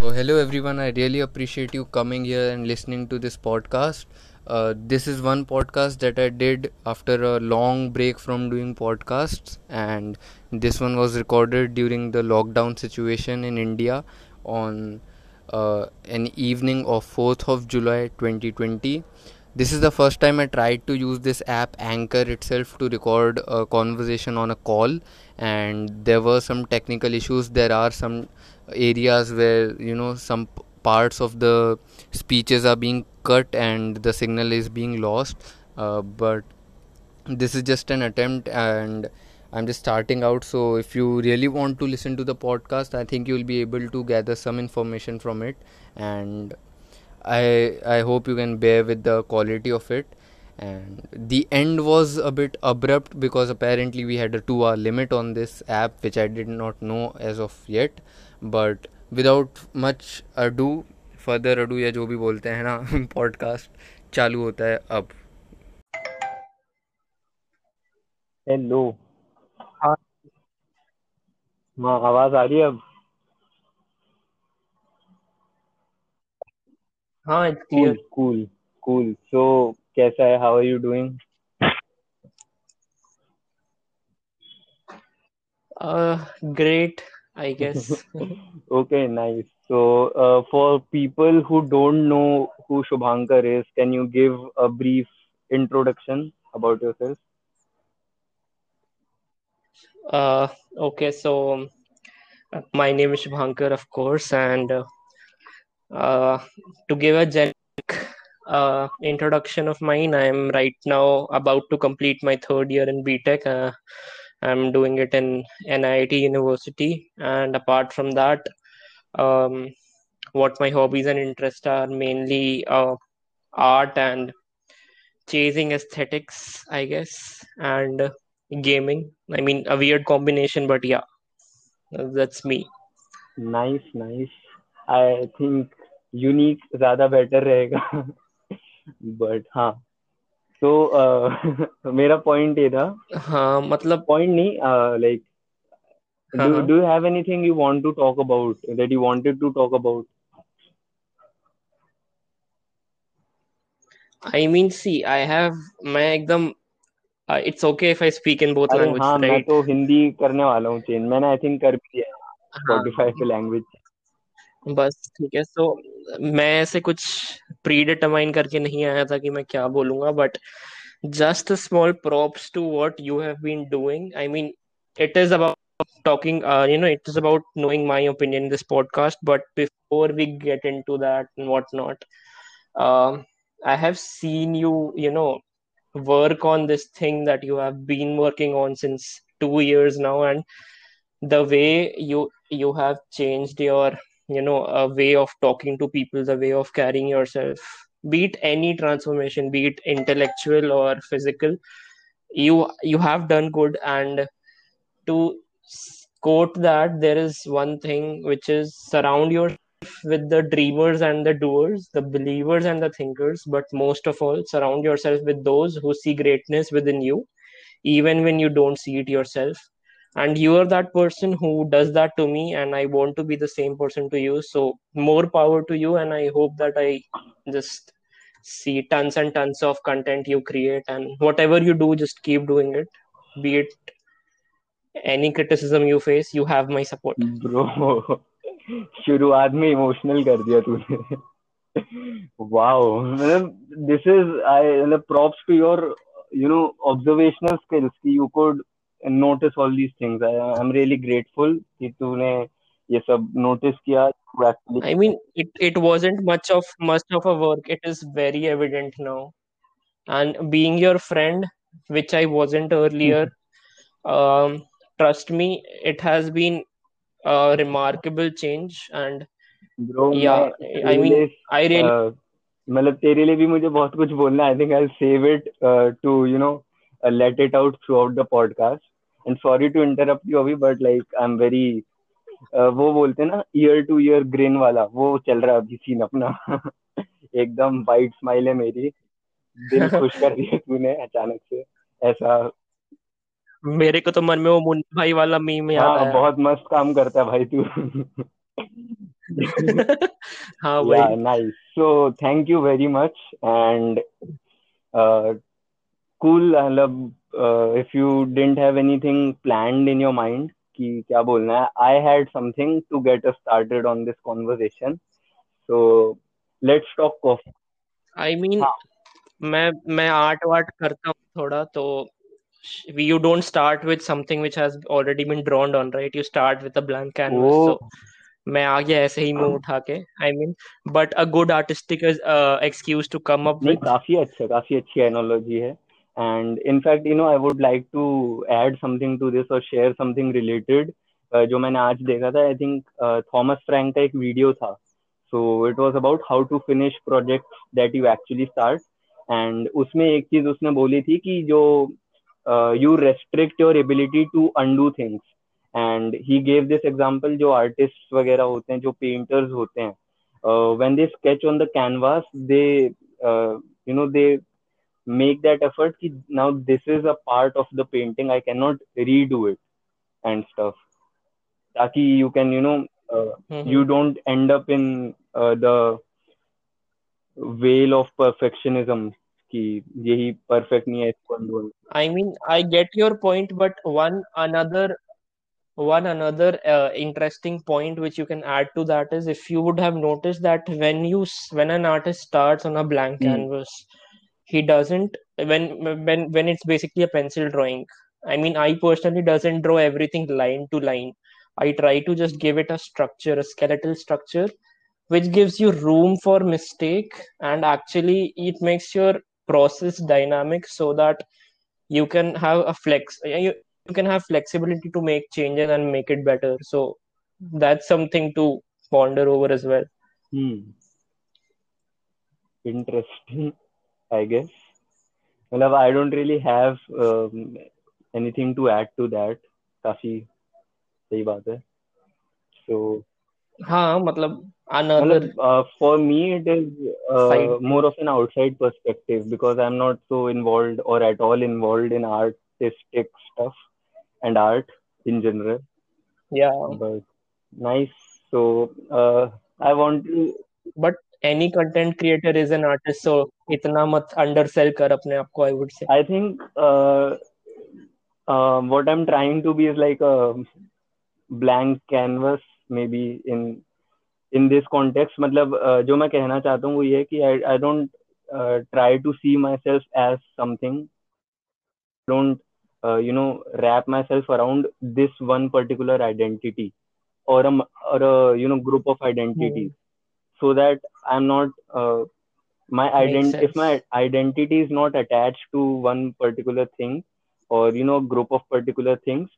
So, hello everyone. I really appreciate you coming here and listening to this podcast. Uh, this is one podcast that I did after a long break from doing podcasts, and this one was recorded during the lockdown situation in India on uh, an evening of 4th of July 2020. This is the first time I tried to use this app Anchor itself to record a conversation on a call, and there were some technical issues. There are some areas where you know some p- parts of the speeches are being cut and the signal is being lost. Uh, but this is just an attempt and i'm just starting out. So if you really want to listen to the podcast i think you'll be able to gather some information from it. And i i hope you can bear with the quality of it. And the end was a bit abrupt because apparently we had a 2 hour limit on this app which i did not know as of yet but without much ado further ado या जो भी बोलते हैं ना podcast चालू होता है अब। हेलो हाँ। हाँ आवाज़ आ रही है अब? हाँ it's clear cool cool so कैसा है? How are you doing great I guess. okay, nice. So, uh, for people who don't know who Shubhankar is, can you give a brief introduction about yourself? Uh, okay, so uh, my name is Shubhankar, of course, and uh, uh, to give a generic uh, introduction of mine, I am right now about to complete my third year in BTech. Uh, I'm doing it in NIT University, and apart from that, um, what my hobbies and interests are mainly uh, art and chasing aesthetics, I guess, and gaming. I mean, a weird combination, but yeah, that's me. Nice, nice. I think unique ज़्यादा better रहेगा. but हाँ तो मेरा point ये था। हाँ मतलब point नहीं like do do you have anything you want to talk about that you wanted to talk about I mean see I have मैं एकदम it's okay if I speak in both languages हाँ मैं तो हिंदी करने वाला हूँ change मैंने I think कर भी दिया स्पॉटिफाई पे लैंग्वेज बस ठीक है। सो मैं ऐसे कुछ प्री डिटरमाइन करके नहीं आया था कि मैं क्या बोलूंगा but just small props to what you have been doing I mean it is about talking uh, you know it is about knowing my opinion in this podcast but before we get into that and whatnot um, i have seen you you know work on this thing that you have been working on since two years now and the way you you have changed your you know a way of talking to people the way of carrying yourself be it any transformation be it intellectual or physical you you have done good. And to quote that there is one thing which is surround yourself with the dreamers and the doers the believers and the thinkers but most of all surround yourself with those who see greatness within you even when you don't see it yourself and you are that person who does that to me and i want to be the same person to you so more power to you and i hope that i just see tons and tons of content you create and whatever you do just keep doing it be it any criticism you face you have my support bro शुरुआत में emotional कर दिया तूने wow मतलब this is I मतलब props to your you know observational skills कि you could notice all these things. I, I'm really grateful कि तूने ये सब notice किया. Actually, I mean, it it wasn't much of much of a work. It is very evident now, and being your friend, which I wasn't earlier, um, trust me, it has been a remarkable change. And bro, yeah, I mean, I really. Uh, मतलब तेरे लिए भी मुझे बहुत कुछ बोलना I think I save it to you know let it out throughout the podcast and sorry to interrupt you अभी but like I'm very uh, वो बोलते ना ईयर टू ईयर ग्रेन वाला वो चल रहा है अभी सीन अपना एकदम वाइट स्माइल है मेरी दिल खुश कर दिया तूने अचानक से ऐसा मेरे को तो मन में वो मुन्ना भाई वाला मीम याद हाँ, आया बहुत मस्त काम करता है भाई तू हाँ भाई nice. So thank you very much. And uh, cool. Uh, if you didn't have anything planned in your mind कि क्या बोलना है. I had something to get us started on this conversation. So let's talk coffee. I mean हाँ. मैं मैं art वार्ट करता हूँ थोड़ा तो you don't start with something which has already been drawn on right you start with a blank canvas वो so मैं आ गया ऐसे ही मुँह उठा के I mean but a good artistic excuse to come up with काफ़ी अच्छा काफ़ी अच्छी एनोलॉजी है and in fact you know I would like to add something to this और शेयर समथिंग रिलेटेड जो मैंने आज देखा था आई थिंक थॉमस फ्रैंक का एक वीडियो था so it was about how to finish project that you actually start and उसमें एक चीज उसने बोली थी कि जो you restrict your ability to undo things and he gave this example जो आर्टिस्ट वगैरह होते हैं जो पेंटर्स होते हैं when they sketch on the canvas they you know they make that effort ki now this is a part of the painting i cannot redo it and stuff taki you can you know uh, you don't end up in uh, the veil of perfectionism कि यही perfect नहीं है इसको undo I mean, I get your point, but one another one another uh, interesting point which you can add to that is if you would have noticed that when you s- when an artist starts on a blank Hmm. canvas, he doesn't when when when it's basically a pencil drawing. I mean, I personally doesn't draw everything line to line. I try to just give it a structure, a skeletal structure, which gives you room for mistake. And actually it makes your process dynamic so that you can have a flex you, you can have flexibility to make changes and make it better. So that's something to ponder over as well. Hmm. Interesting i guess मतलब I don't really have um, anything to add to that काफी सही बात है so हाँ मतलब another मतलब uh, for me it is uh, Side. more of an outside perspective because I'm not so involved or at all involved in artistic stuff and art in general. yeah But nice. So uh, I want to but any content creator is an artist so इतना मत under cell कर अपने आप को I would say. I think what I am trying to be is like a blank canvas maybe in in this context मतलब uh, जो मैं कहना चाहता हूँ वो ये कि I I don't try to see myself as something don't you know wrap myself around this one particular identity और you know group of identities so that I am not my Makes ident if my sense. identity is not attached to one particular thing or you know group of particular things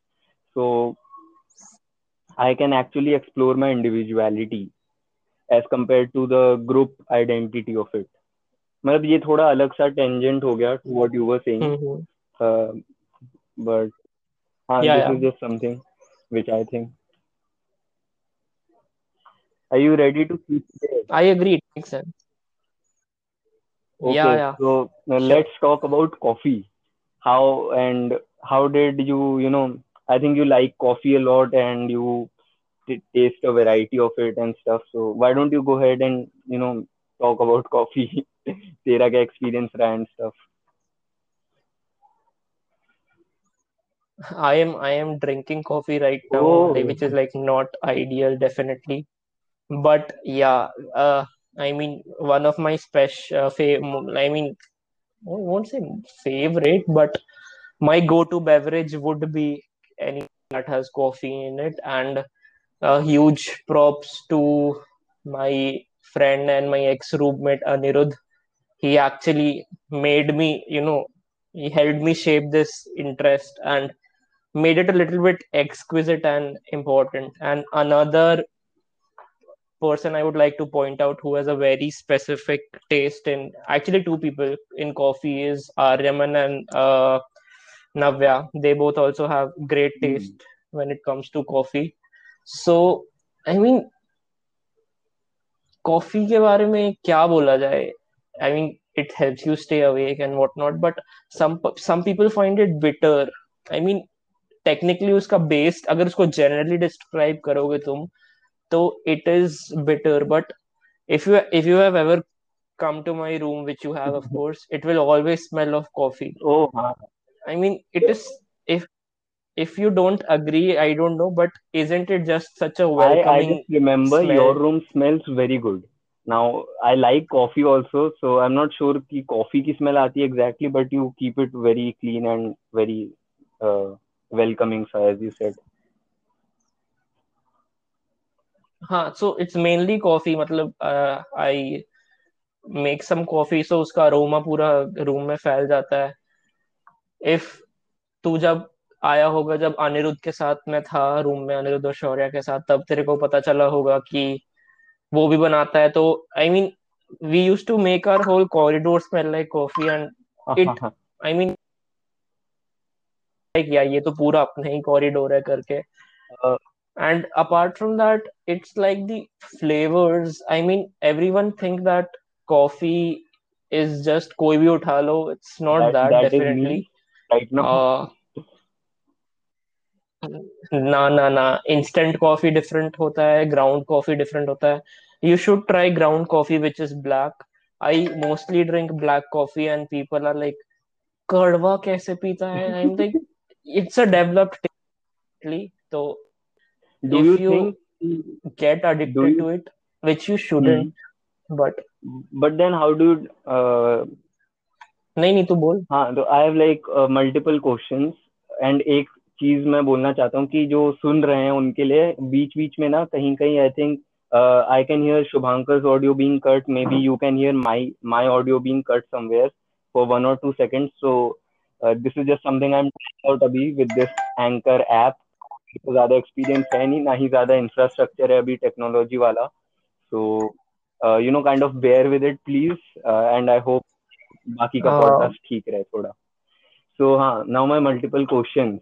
so I can actually explore my individuality as compared to the group identity of it मतलब ये थोड़ा अलग सा tangent हो गया to what you were saying Mhm. uh, but हाँ Yeah, this yeah. is just something which I think are you ready to keep it? I agree it makes sense Okay, yeah, yeah. So uh, let's talk about coffee. How and how did you, you know, I think you like coffee a lot and you t- taste a variety of it and stuff. So why don't you go ahead and, you know, talk about coffee, tera ka experience and stuff. I am I am drinking coffee right now, oh. which is like not ideal, definitely. But yeah, uh, I mean, one of my special, uh, fav- I mean, I won't say favorite, but my go-to beverage would be anything that has coffee in it. And uh, huge props to my friend and my ex-roommate Anirudh. He actually made me, you know, he helped me shape this interest and made it a little bit exquisite and important. And another person I would like to point out who has a very specific taste in actually two people in coffee is Aryaman and uh, Navya. They both also have great Hmm. taste when it comes to coffee. So, I mean, coffee के बारे में क्या बोला जाए I mean it helps you stay awake and what not but some some people find it bitter I mean technically उसका base अगर उसको generally describe करोगे तुम though it is bitter but if you if you have ever come to my room which you have of course it will always smell of coffee. Oh i mean it is if if you don't agree i don't know but isn't it just such a welcoming I, I remember smell? your room smells very good. Now i like coffee also so i'm not sure ki coffee ki smell aati exactly but you keep it very clean and very uh, welcoming so as you said. हाँ so it's mainly coffee मतलब I make some coffee so उसका aroma पूरा room में फैल जाता है। If तू जब आया होगा जब अनिरुद्ध के साथ में था रूम में अनिरुद्ध और शौर्य के साथ तब तेरे को पता चला होगा कि वो भी बनाता है। तो I mean we use to make our whole corridor smell like coffee and it I mean like या ये तो पूरा अपना ही कॉरिडोर है करके। Uh, and apart from that it's like the flavors i mean everyone think that coffee is just koi bhi utha lo it's not that, that, that is definitely me right now. uh, ना ना ना instant coffee different होता है ground coffee different होता है you should try ground coffee which is black I mostly drink black coffee and people are like कड़वा कैसे पीता है I'm like it's a developed taste so Do if you you think get addicted you- to it which you shouldn't hmm. but but then how do you uh, नहीं नहीं तू बोल। हाँ तो I have like multiple questions and एक चीज़ मैं बोलना चाहता हूँ कि जो सुन रहे हैं उनके लिए बीच बीच में ना कहीं कहीं I think I can hear Shubhankar's audio being cut maybe you can hear my my audio being cut somewhere for one और two seconds so this is just something I am out अभी with this anchor app तो ज़्यादा experience है नहीं ना ही ज़्यादा infrastructure है अभी टेक्नोलॉजी वाला। So you know kind of bear with it please and I hope बाकी का हाँ। पॉडकास्ट ठीक रहे थोड़ा। सो हाँ now my multiple questions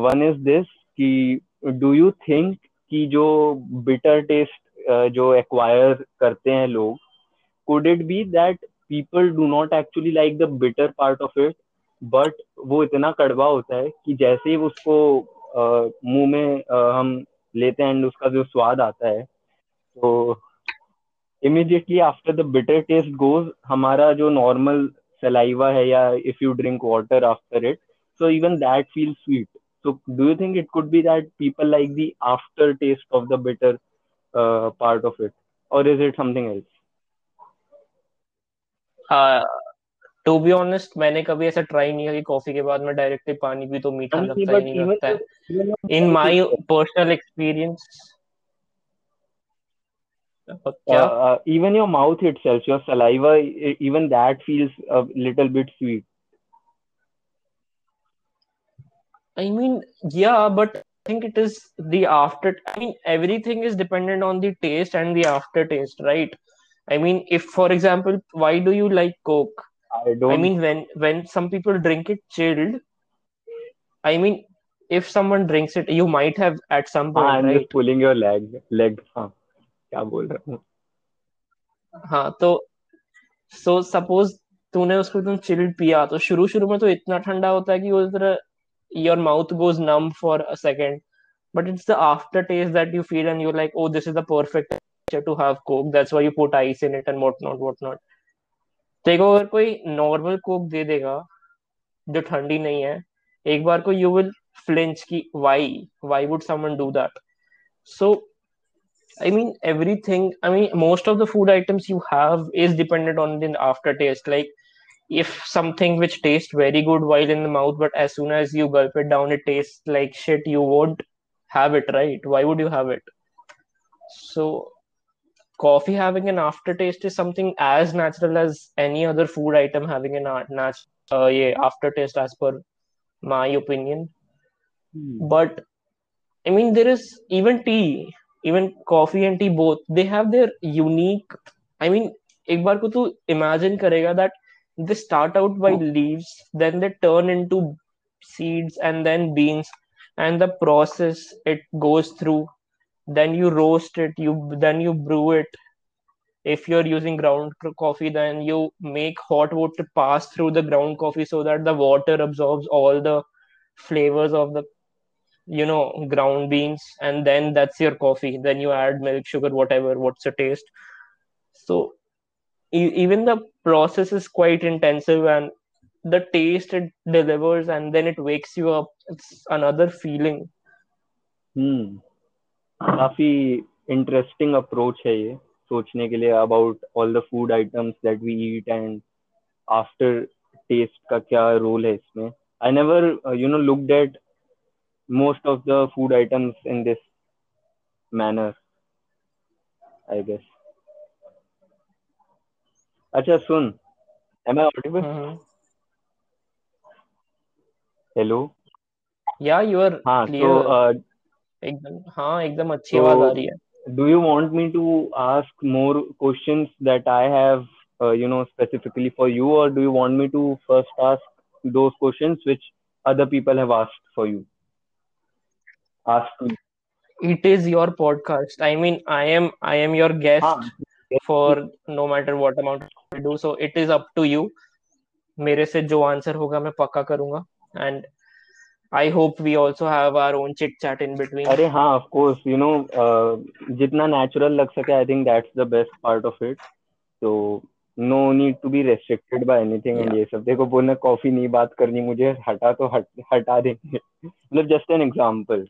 one is this कि डू यू थिंक कि जो बिटर टेस्ट जो एक्वायर करते हैं लोग could it be that people do not actually like the bitter part of it but वो इतना कड़वा होता है कि जैसे ही उसको uh, मुँह में आ, हम लेते हैं एंड उसका जो स्वाद आता है तो immediately after the bitter taste goes हमारा जो नॉर्मल सलाइवा है या if you drink water after it so even that feel sweet so do you think it could be that people like the after taste of the bitter part of it और is it something else to be honest मैंने कभी ऐसा try नहीं किया कि coffee के बाद में डायरेक्टली पानी पी तो मीठा Honestly, लगता ही but नहीं even लगता है though- even though in my personal experience uh, क्या uh, even your mouth itself, your saliva, e- even that feels a little bit sweet. I mean, yeah, but I think it is the after. I mean, everything is dependent on the taste and the aftertaste, right? I mean, if for example, why do you like Coke? I don't. I mean, when when some people drink it chilled, I mean, if someone drinks it, you might have at some हाँ, point, I'm right? just pulling your leg. Leg. हाँ, क्या बोल रहा हूँ? हाँ तो so suppose तूने उसको एकदम चिल्ड पिया तो शुरू शुरू में तो इतना ठंडा होता है कि वो तरह your mouth goes numb for a second but it's the after taste that you feel and you like oh this is the perfect to have Coke that's why you put ice in it and what not what not देखो अगर कोई normal Coke दे देगा जो ठंडी नहीं है एक बार को यू विल फ्लिंच की why why would someone do that so I mean, everything. I mean, most of the food items you have is dependent on the aftertaste. Like, if something which tastes very good while in the mouth, but as soon as you gulp it down, it tastes like shit, you won't have it, right? Why would you have it? So, coffee having an aftertaste is something as natural as any other food item having an art nat- uh, yeah, aftertaste, as per my opinion. Hmm. But I mean, there is even tea, even coffee and tea both. They have their unique. I mean, एक बार को तू imagine करेगा that they start out by leaves, then they turn into seeds and then beans, and the process it goes through. then you roast it you then you brew it. If you're using ground coffee then you make hot water pass through the ground coffee so that the water absorbs all the flavors of the you know ground beans and then that's your coffee. Then you add milk sugar whatever what's your taste. So e- even the process is quite intensive and the taste it delivers and then it wakes you up. It's another feeling. Hmm. काफ़ी interesting approach है ये सोचने के लिए about all the food items that we eat and after taste का क्या role है इसमें। I never you know looked at most of the food items in this manner i guess. अच्छा सुन i audible? Mhm. hello? Yeah you are हाँ clear uh, एकदम हाँ एकदम अच्छी आवाज़ आ रही है do you want me to ask more questions that I have uh, you know specifically for you or do you want me to first ask those questions which other people have asked for you asked to you it is your podcast i mean i am i am your guest हाँ for no matter what amount I do so it is up to you मेरे से जो answer होगा मैं पक्का करूँगा and I hope we also have our own chit chat in between अरे हाँ ऑफ़ कोर्स यू नो जितना नेचुरल लग सके I think that's the best part of it तो no need to be restricted by anything and ये सब. देखो बोलना कॉफ़ी नहीं बात करनी मुझे हटा तो हट हटा देंगे. मतलब just an example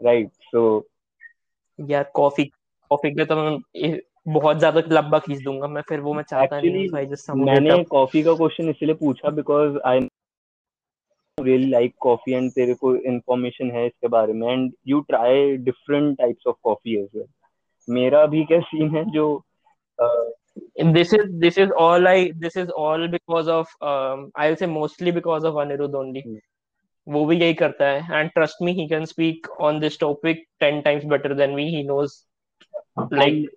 right so यार कॉफ़ी कॉफ़ी के तो मैं बहुत ज़्यादा लंबा खींच दूँगा मैं फिर वो मैं चाहता नहीं हूँ आई जस्ट मैंने कॉफ़ी का क्वेश्चन इसलिए पूछा because I really like coffee and तेरे को इंफॉर्मेशन है इसके बारे में and you try different types of coffee as well मेरा भी क्या सीन है जो uh, this is this is all I this is all because of um, I'll say mostly because of Anirudh only. Hmm. वो भी यही करता है and trust me he can speak on this topic 10 times better than me he knows like and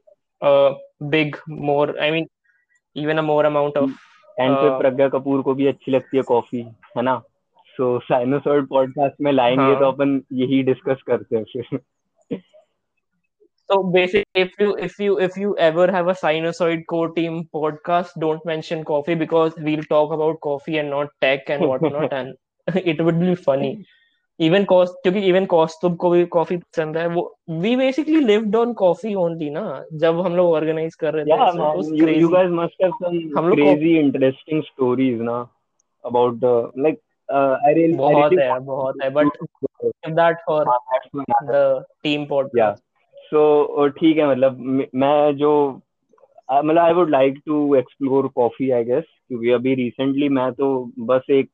a big more I mean even a more amount of and फिर uh, Pragya Kapoor को भी अच्छी लगती है कॉफ़ी है ना सो साइनोसॉइड पॉडकास्ट में लाएँगे हाँ तो अपन यही डिस्कस करते हैं फिर so basically if you if you if you ever have a sinusoid core team podcast don't mention coffee because we'll talk about coffee and not tech and whatnot and it would be funny even cost क्योंकि even Kaustubh को भी coffee पसंद है वो we basically lived on coffee only ना जब हम लोग ऑर्गेनाइज कर रहे थे yeah so man you, you crazy guys must have the uh, I really I बहुत really है बहुत है बट दैट फॉर हाँ, that's one other. The team yeah so ठीक है मतलब मैं- जो मतलब I would like to explore coffee I guess क्योंकि अभी रिसेंटली मैं तो बस एक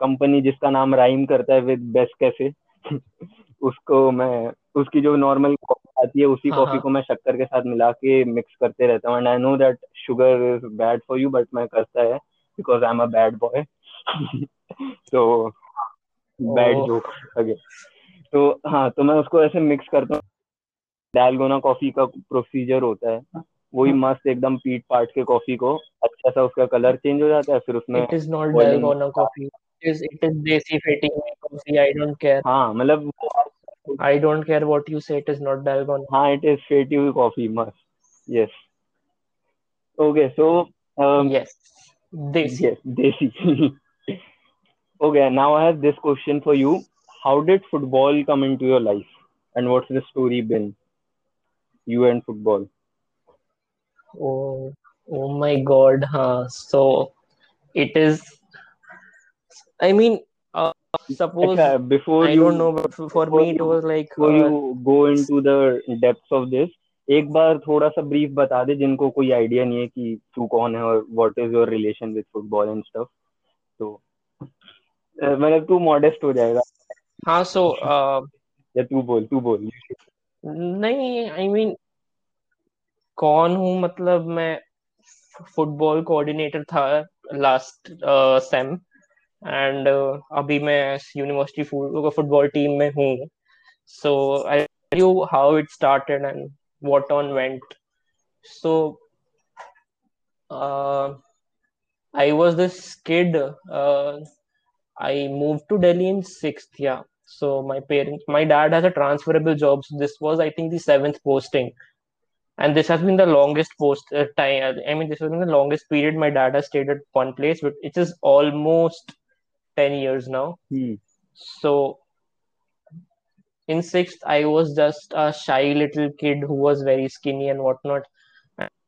कंपनी जिसका नाम राइम करता है विद बेस्ट कैफ़े उसको मैं उसकी जो नॉर्मल कॉफ़ी आती है उसी हाँ, कॉफ़ी हाँ। को मैं शक्कर के साथ मिला के मिक्स करते रहता हूँ and I know that sugar is bad for you but मैं करता है because I am a bad boy तो बैड। जोक अगे तो हाँ तो मैं उसको ऐसे मिक्स करता हूँ। डालगोना कॉफ़ी का प्रोसीजर होता है। वही मस्त एकदम पीट पाट के कॉफ़ी को अच्छा सा उसका कलर चेंज हो जाता है फिर उसमें it is not it is it is desi fetty coffee i don't care. हाँ मतलब i don't care what you say it is not dalgona. हाँ इट इज़ फेटी हुई कॉफ़ी मस्त yes okay so yes desi. yes desi. okay now I have this question for you how did football come into your life and what's the story been you and football Oh, oh my God, huh? So it is. I mean, uh, suppose अच्छा before I you don't know, but for for before me it you was like before uh, you go into the depths of this एक बार थोड़ा सा brief बता दे जिनको कोई idea नहीं है कि तू कौन है और what is your relation with football and stuff तो अ, मतलब तू मॉडेस्ट हो जाएगा। हाँ so uh, या तू बोल तू बोल। नहीं आई I मीन mean कौन हूँ? मतलब मैं फुटबॉल कोऑर्डिनेटर था लास्ट सेम एंड अभी मैं यूनिवर्सिटी फुटबॉल टीम में हूँ। So I it started and what on went. So uh, I was this kid. Uh, I moved to Delhi in sixth, yeah. So my parents, my dad has a transferable job. So this was, I think, the seventh posting, and this has been the longest post uh, time. Uh, I mean, this has been the longest period my dad has stayed at one place, but it is almost ten years now. Hmm. So in sixth, I was just a shy little kid who was very skinny and whatnot.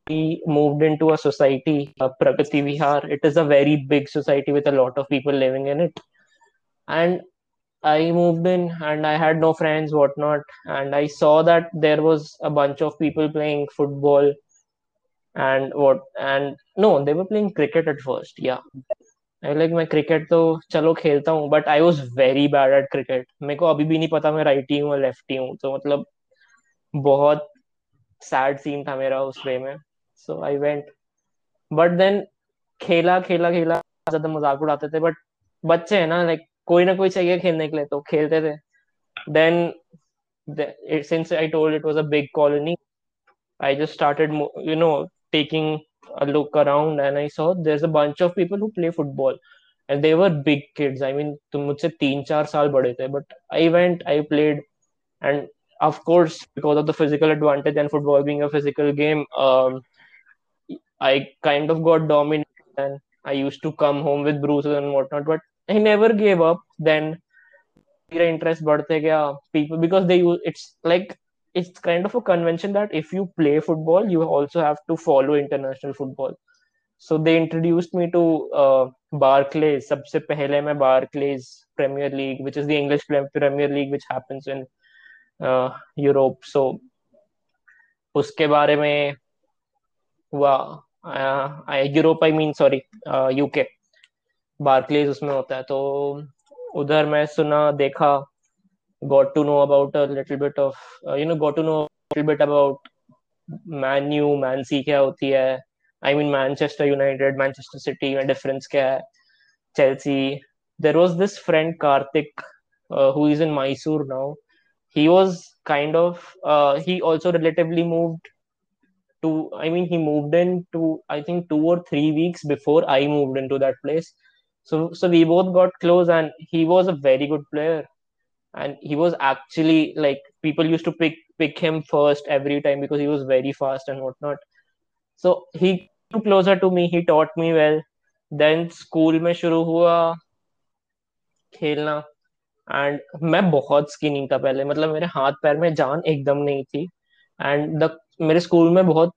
And we moved into a society, uh, Pragati Vihar. It is a very big society with a lot of people living in it. And I moved in and I had no friends, whatnot. And I saw that there was a bunch of people playing football and what and no, they were playing cricket at first. Yeah. I like मैं cricket तो चलो खेलता हूँ but I was very bad at cricket मेरे को अभी भी नहीं पता मैं राइटी हूँ लेफ्टी हूँ तो मतलब बहुत सैड सीन था मेरा उस वे में so I went but then खेला खेला खेला ज़्यादा मज़ाक उड़ाते थे बट बच्चे हैं ना लाइक कोई ना कोई चाहिए खेलने के लिए तो खेलते थे then since I told it was a big colony, I just started, you know, taking a look around and I saw there's a bunch of people who play football and they were big kids. I mean, मुझसे तीन चार साल बड़े थे but I went, I played and of course because of the physical advantage and football being a physical game, um, I kind of got dominated and I used to come home with bruises and whatnot, but I never gave up. Then मेरा interest बढ़ते गया people because they use it's like it's kind of a convention that if you play football, you also have to follow international football. So they introduced me to uh, Barclays. सबसे पहले मैं Barclays Premier League, which is the English Premier League, which happens in uh, Europe. So उसके बारे में हुआ Europe I mean sorry UK Barclays उसमें होता है तो उधर मैं सुना, देखा got to know about little bit of you know got to know little bit about Man U Man C क्या होती है? I mean Manchester United Manchester City में डिफरेंस क्या है? Chelsea there was this friend Kartik who is in Mysore now he was kind of he also relatively moved relatively moved to I mean he moved in to I think two or three weeks before I moved into that place so so we both got close and he was a very good player and he was actually like people used to pick pick him first every time because he was very fast and whatnot. So he came closer to me. He taught me well. Then school में शुरू हुआ खेलना and मैं बहुत skinny था पहले मतलब मेरे हाथ पैर में जान एकदम नहीं थी एंड द मेरे स्कूल में बहुत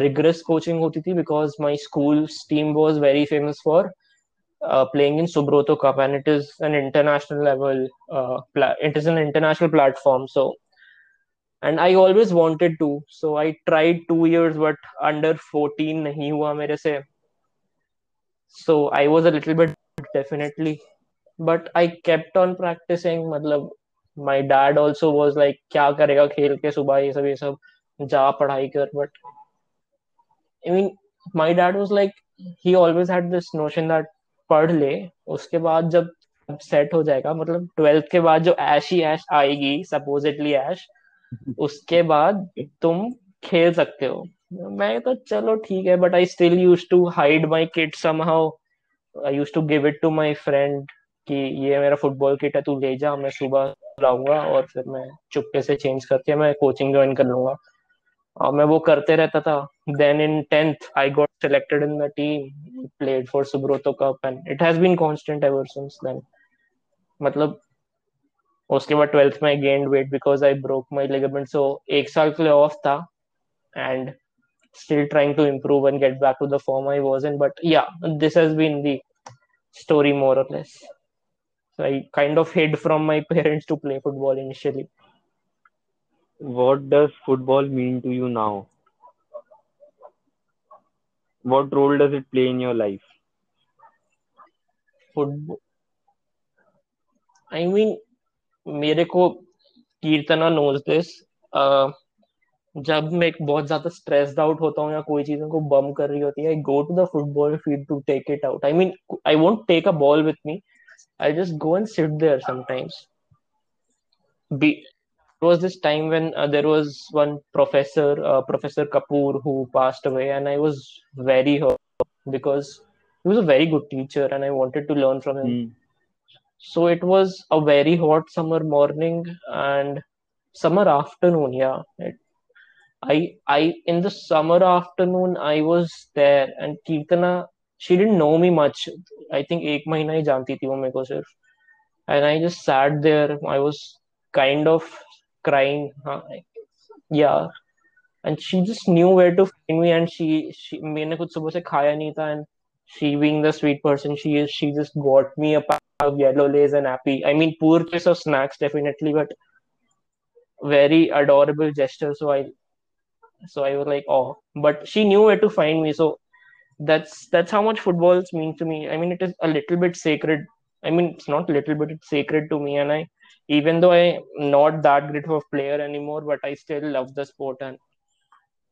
रिग्रेस कोचिंग होती थी because my school team was very famous for playing in Subroto Cup and it is an international level it is an international platform so and I always wanted to so I try two years but under fourteen नहीं हुआ मेरे से so I was a little but definitely but I kept on practising मतलब my dad also was like क्या करेगा खेल के सुबह ये सब ये सब? जा पढ़ाई कर but I mean my dad was like he always had this notion that पढ़ ले उसके बाद जब सेट हो जाएगा मतलब ट्वेल्थ के बाद जो ऐश ही ऐश आएगी सपोजिटली ऐश उसके बाद तुम खेल सकते हो। मैं तो चलो ठीक है but I still use to hide my kit somehow I use to give it to my friend कि ये मेरा फुटबॉल किट है तू ले जा मैं सुबह लाऊँगा और फिर मैं चुपके से चेंज करके मैं कोचिंग ज्वाइन कर लूँगा। और मैं वो करते रहता था then in tenth I got selected in the team played for Subroto Cup and it has been constant ever since then मतलब उसके बाद ट्वेल्थ में gained weight because I broke my ligament so एक साल के लिए ऑफ था and still trying to improve and get back to the form I was in. But yeah, this has been the story more or less. So I kind of hid from my parents to play football initially. What does football mean to you now? what role does it play in your life? Football. I mean, मेरे को कीर्तना nose this जब मैं बहुत ज़्यादा stressed out होता हूँ या कोई चीज़ों को बम कर रही होती है I go to the football field to take it out I mean I won't take a ball with me I just go and sit there sometimes Be was this time when uh, there was one professor, uh, Professor Kapoor, who passed away, and I was very hurt because he was a very good teacher, and I wanted to learn from him. Mm. So it was a very hot summer morning and summer afternoon. Yeah, it, I I in the summer afternoon I was there, and Kirtana she didn't know me much. I think एक महीना ही जानती थी वो मेरे को सिर्फ, and I just sat there. I was kind of crying huh? yeah. And she just knew where to find me and she she maine kuch subah se khaya nahi tha and she being the sweet person she is she just got me a pack of yellow lays and happy. I mean poor choice of snacks definitely but very adorable gesture. So i so i was like oh. But she knew where to find me. So that's that's how much footballs mean to me. I mean it is a little bit sacred. I mean it's not a little bit it's sacred to me. And i even though I'm not that great of a player anymore, but I still love the sport and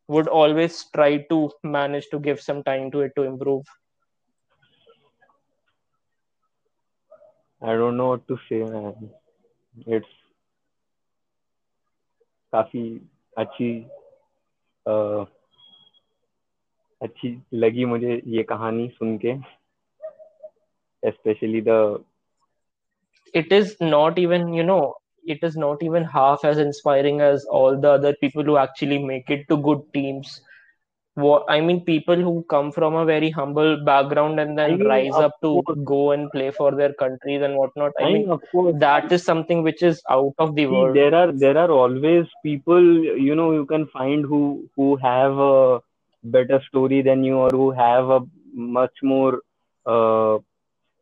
would always try to manage to give some time to it to improve. I don't know what to say, man. It's काफी अच्छी uh, अच्छी लगी मुझे ये कहानी सुन के especially the it is not even you know it is not even half as inspiring as all the other people who actually make it to good teams what I mean, people who come from a very humble background and then I mean, rise up to course. go and play for their countries and whatnot. I, I mean, mean, of course, that is something which is out of the see, world. there are there are always people you know you can find who who have a better story than you or who have a much more uh,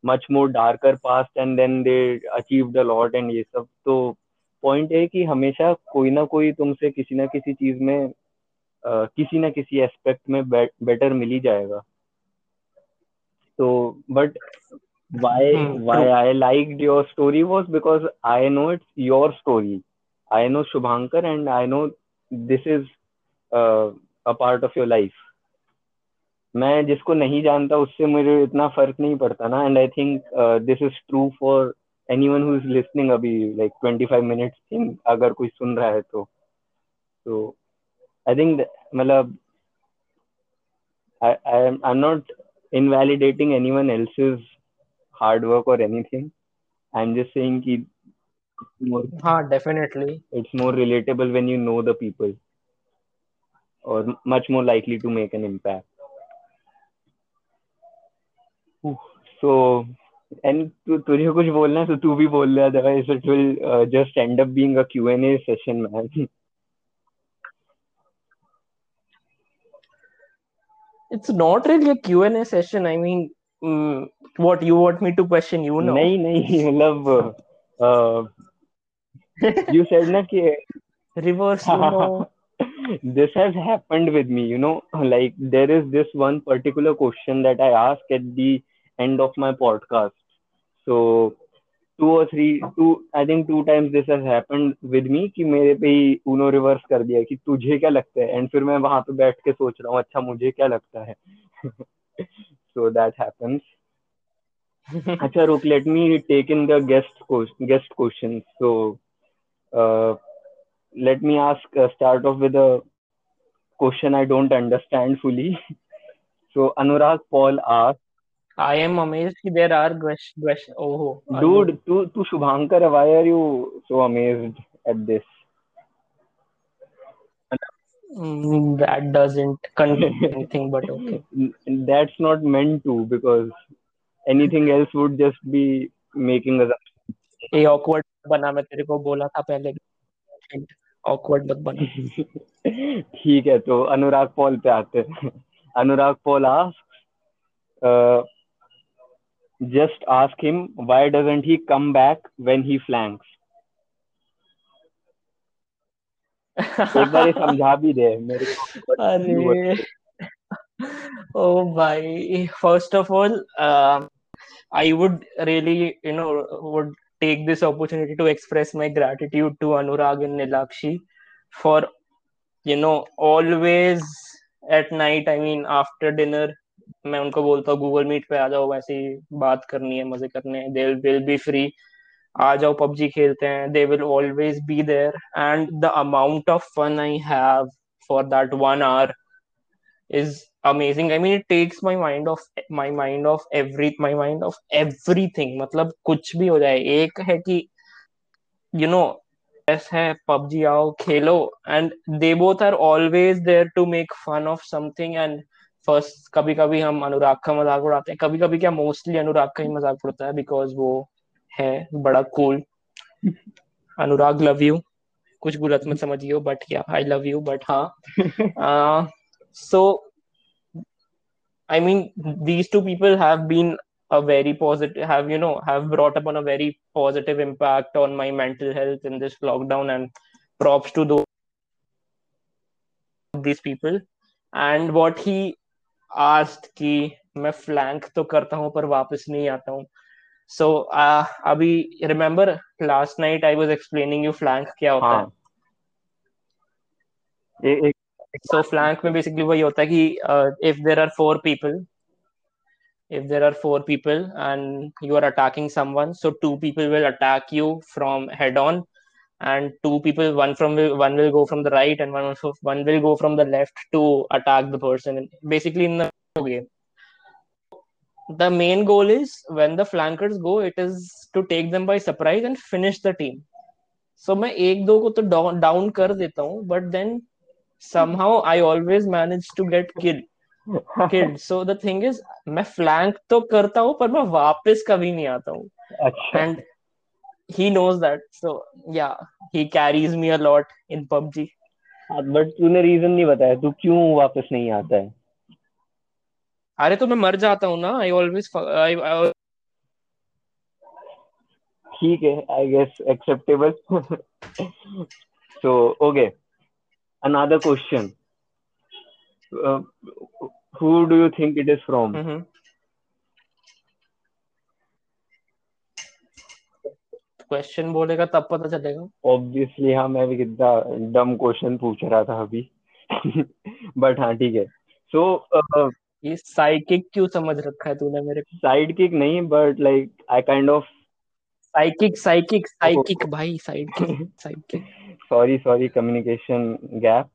much more darker past and then they achieve the lot and ये सब। तो point है कि हमेशा कोई ना कोई तुमसे किसी ना किसी चीज़ में Uh, किसी ना किसी एस्पेक्ट में बेटर मिल ही जाएगा। तो but why why I like your story was because I know it's your story I know Shubhankar and I know this is a part of your life मैं जिसको नहीं जानता उससे मुझे इतना फ़र्क नहीं पड़ता ना। And I think this is true for anyone listening अभी like twenty five minute think अगर कोई सुन रहा है तो। आई थिंक मतलब I I I am not invalidating anyone else is hard work और anything I am just saying हाँ definitely it's more relatable when you know the people और much more likely to make an impact Ooh, So and तु, तुझे कुछ बोलना है तो तू भी बोल ले otherwise it will uh, just end up being a Q&A session man. It's not really a Q&A session. I mean, mm, what you want me to question you now? नहीं नहीं मतलब uh, you said ना कि Reverse, you know. this has happened with me you know like there is this one particular question that i ask at the end of my podcast so two or three two i think two times this has happened with me कि मेरे पे ही उनो reverse कर दिया कि तुझे क्या लगता है एंड फिर मैं वहाँ पे बैठ के सोच रहा हूँ अच्छा मुझे क्या लगता है so that happens अच्छा रुक let me take in the guest ques- guest questions so uh, let me ask uh, start off with a question I don't understand fully. So Anurag Paul asks, I am amazed that there are questions. Question, oh, dude, to to Shubhankar, why are you so amazed at this? Mm, that doesn't convey anything, but okay. That's not meant to because anything else would just be making us. ये awkward बना मैं तेरे को बोला था पहले awkward मत बना ठीक है तो अनुराग पॉल पे आते हैं Anurag Paul asks uh, just ask him why doesn't he come back when he flanks एक बार ये समझा भी दे मेरे को अरे oh भाई first of all um, I would really you know would take this opportunity to express my gratitude to Anurag and Nilakshi for you know always at night I mean after dinner मैं उनको बोलता हूँ Google Meet पे आ जाओ, वैसे ही बात करनी है, मज़े करने हैं। दे विल बी फ्री आ जाओ, पबजी खेलते हैं। They will always be there and the amount of fun I have for that one hour is amazing. I mean, it takes my mind off, my mind off every, my mind off everything. मतलब कुछ भी हो जाए। एक है कि you no ऐसा है, पबजी आओ, खेलो। And they both are always there to make fun of something and first कभी कभी हम अनुराग का मज़ाक उड़ाते हैं कभी कभी क्या मोस्टली अनुराग का ही मज़ाक उड़ता है बिकॉज़ वो है बड़ा कूल अनुराग लव यू कुछ गलत मत समझियो but yeah I love you but हाँ so I mean, these two people have been a very positive, have you know, have brought upon a very positive impact on my mental health in this lockdown, and props to those these people. And what he asked कि मैं flank तो करता हूँ पर वापस नहीं आता हूँ। सो so, uh, अभी remember last night I was explaining you flank क्या होता हाँ. है। सो फ्लैंक so, में बेसिकली वही होता है कि if there are four people if there are four people and you are attacking someone so two people will attack you from head on and two people one from one will go from the right and one also one will go from the left to attack the person basically in the game the main goal is when the flankers go it is to take them by surprise and finish the team so मैं एक दो को तो down down कर देता हूँ but then somehow I always manage to get killed killed so the thing is मैं flank तो करता हूँ पर मैं वापस कभी नहीं आता हूँ अच्छा and he knows that so yeah he carries me a lot in PUBG but तूने रीजन नहीं बताया तू क्यों वापस नहीं आता है अरे तो मैं मर जाता हूँ ना आई ऑलवेज ठीक है I guess acceptable so okay another question uh, who do you think it is from question बोलेगा तब पता चलेगा। ऑब्वियसली हाँ मैं भी कितना डम क्वेश्चन पूछ रहा था अभी। बट हाँ ठीक है। सो ये साइकिक क्यों समझ रखा है तूने मेरे को? साइड किक नहीं but like I kind of psychic psychic psychic भाई psychic psychic sorry sorry communication gap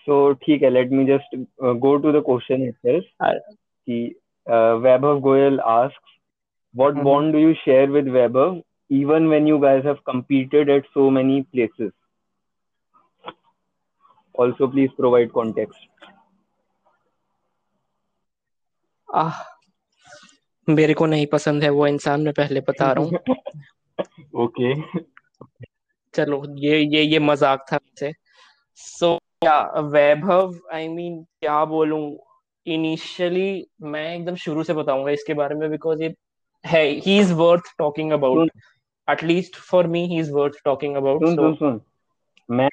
so ठीक है let me just go to the question itself कि Vaibhav Goyal asks what Mhm. bond do you share with Weber even when you guys have competed at so many places also please provide context आह मेरे को नहीं पसंद है वो इंसान मैं पहले बता रहा हूँ okay चलो ये ये ये मज़ाक था से सो क्या वैभव आई मीन क्या बोलूँ इनिशियली मैं एकदम शुरू से बताऊँगा इसके बारे में बिकॉज़ ये है he is worth talking about सुन at least for me he is worth talking about soon so सुन सुन। मैं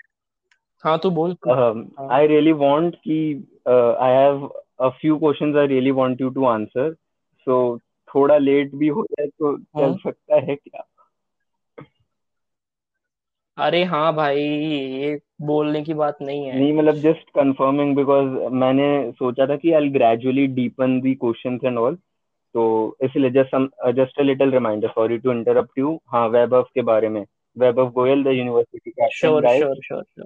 हाँ तू बोल I really want कि uh, I have a few questions I really want you to answer. So थोड़ा late भी हो जाए तो चल हाँ। सकता है क्या? अरे हाँ भाई ये बोलने की बात नहीं है। नहीं मतलब जस्ट कंफर्मिंग बिकॉज़ मैंने सोचा था कि I gradually deepen the questions and all तो इसलिए just just a little reminder sorry to interrupt you हाँ वैभव के बारे में Vaibhav Goyal the university captain sure sure sure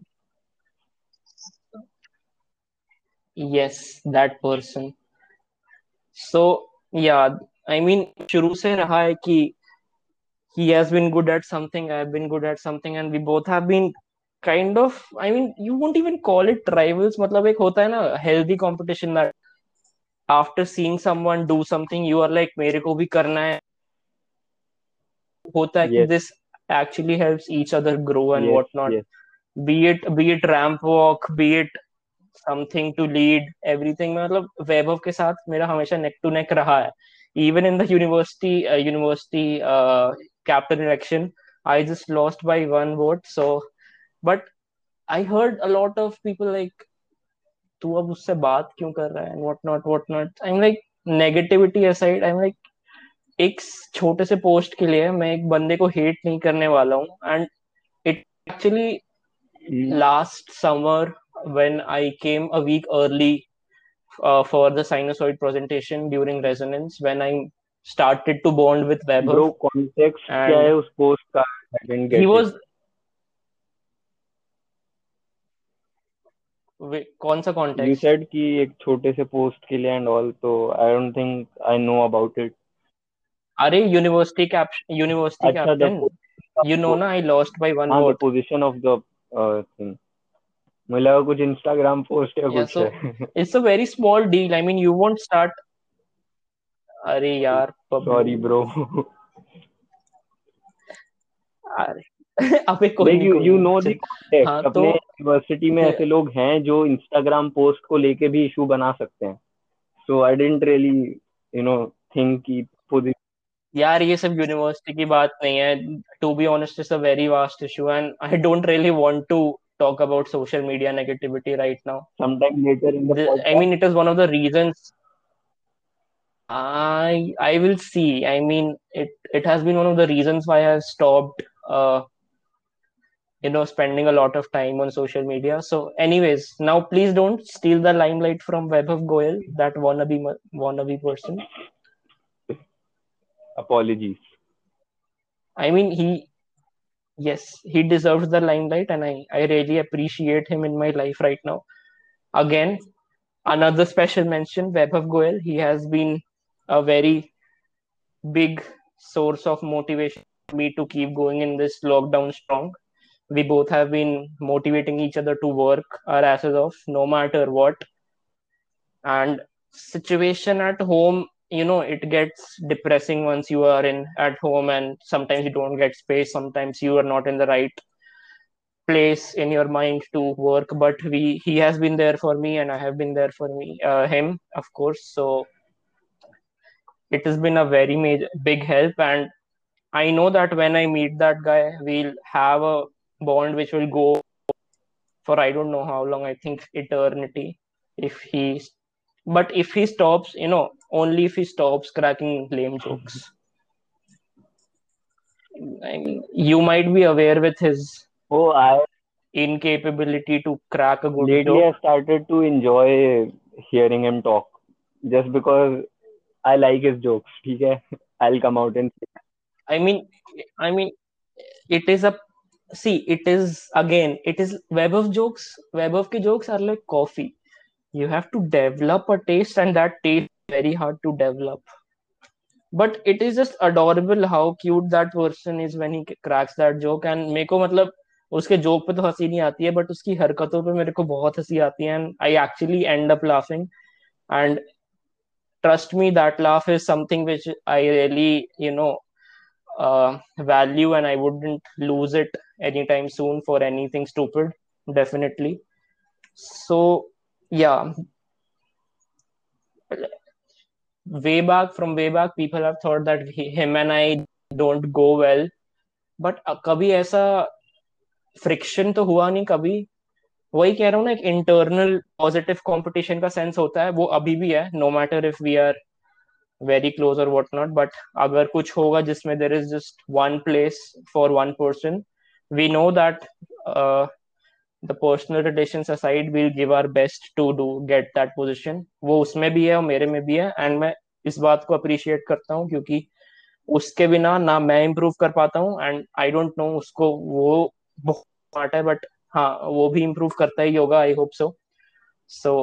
yes that person so yeah i mean शुरू से रहा है कि he has been good at something i have been good at something and we both have been kind of i mean you won't even call it rivals मतलब एक होता है ना healthy competition that after seeing someone do something you are like मेरे को भी करना है होता है कि Yes. this actually helps each other grow and Yes, whatnot yes. be it be it ramp walk be it something to lead everything में मतलब वैभव के साथ मेरा हमेशा नेक टू नेक रहा है even in the university uh, university uh, captain election I just lost by one vote so but I heard a lot of people like तू अब उससे बात क्यों कर रहा है? And what not not I am like negativity aside एक छोटे से पोस्ट के लिए मैं एक बंदे को हेट नहीं करने वाला हूँ। And it actually last summer when I came a week early for the sinusoid presentation during resonance when I started to bond with Weber. Bro, context and kya कौन सा यू सेड कि एक छोटे से पोस्ट के लिए and all तो I don't think I know about it अरे university cap university captain you know ना I lost by one vote position of the thing मुझे लगा कुछ इंस्टाग्राम पोस्ट या कुछ है। It's a very small deal I mean you won't start अरे यार सॉरी ब्रो अबे कोई नहीं, नहीं, नहीं, नहीं, नहीं, यूनिवर्सिटी में ऐसे लोग हैं जो इंस्टाग्राम पोस्ट को लेके भी इशू बना सकते हैं। So I don't really you know think की यार ये सब यूनिवर्सिटी की बात नहीं है। To be honest is a very vast issue and I don't really want to talk about social media negativity right now sometime later in the I mean it is one of the reasons I I will see I mean it it has been one of the reasons why I have stopped you know spending a lot of time on social media. So anyways now please don't steal the limelight from web of goel that wannabe wannabe person. Apologies. I mean he yes he deserves the limelight and i i really appreciate him in my life right now. Again another special mention web of goel he has been a very big source of motivation for me to keep going in this lockdown strong we both have been motivating each other to work our asses off no matter what. And situation at home you know it gets depressing once you are in at home and sometimes you don't get space sometimes you are not in the right place in your mind to work. But we he has been there for me and i have been there for me uh, him of course. So it has been a very major big help. And i know that when i meet that guy we'll have a bond which will go for i don't know how long i think eternity if he but if he stops you know only if he stops cracking lame jokes. I mean you might be aware with his oh i incapability to crack a good lately joke. I started to enjoy hearing him talk just because i like his jokes okay i'll come out and i mean i mean it is a see it is again it is web of jokes web of ki jokes are like coffee you have to develop a taste and that taste is very hard to develop but it is just adorable how cute that person is when he cracks that joke and मेरे को मतलब उसके joke पे तो हंसी नहीं आती है बट उसकी हरकतों पे मेरे को बहुत हंसी आती है and I actually end up laughing and trust me that laugh is something which i really you know uh, value and i wouldn't lose it anytime soon for anything stupid definitely so yeah way back from way back people have thought that he, him and i don't go well but uh, कभी ऐसा friction तो हुआ नहीं कभी वही कह रहा हूँ ना एक इंटरनल पॉजिटिव कंपटीशन का सेंस होता है वो अभी भी है no matter if we are very close और वॉट नॉट बट अगर कुछ होगा जिसमें there is just one place for one person we know that the personal relation aside will give our best to do get that position वो उसमें भी है और मेरे में भी है एंड मैं इस बात को अप्रिशिएट करता हूँ क्योंकि उसके बिना ना मैं इम्प्रूव कर पाता हूँ एंड आई डोंट नो उसको वो बहुत स्मार्ट है बट हाँ वो भी इम्प्रूव करता ही होगा I hope so so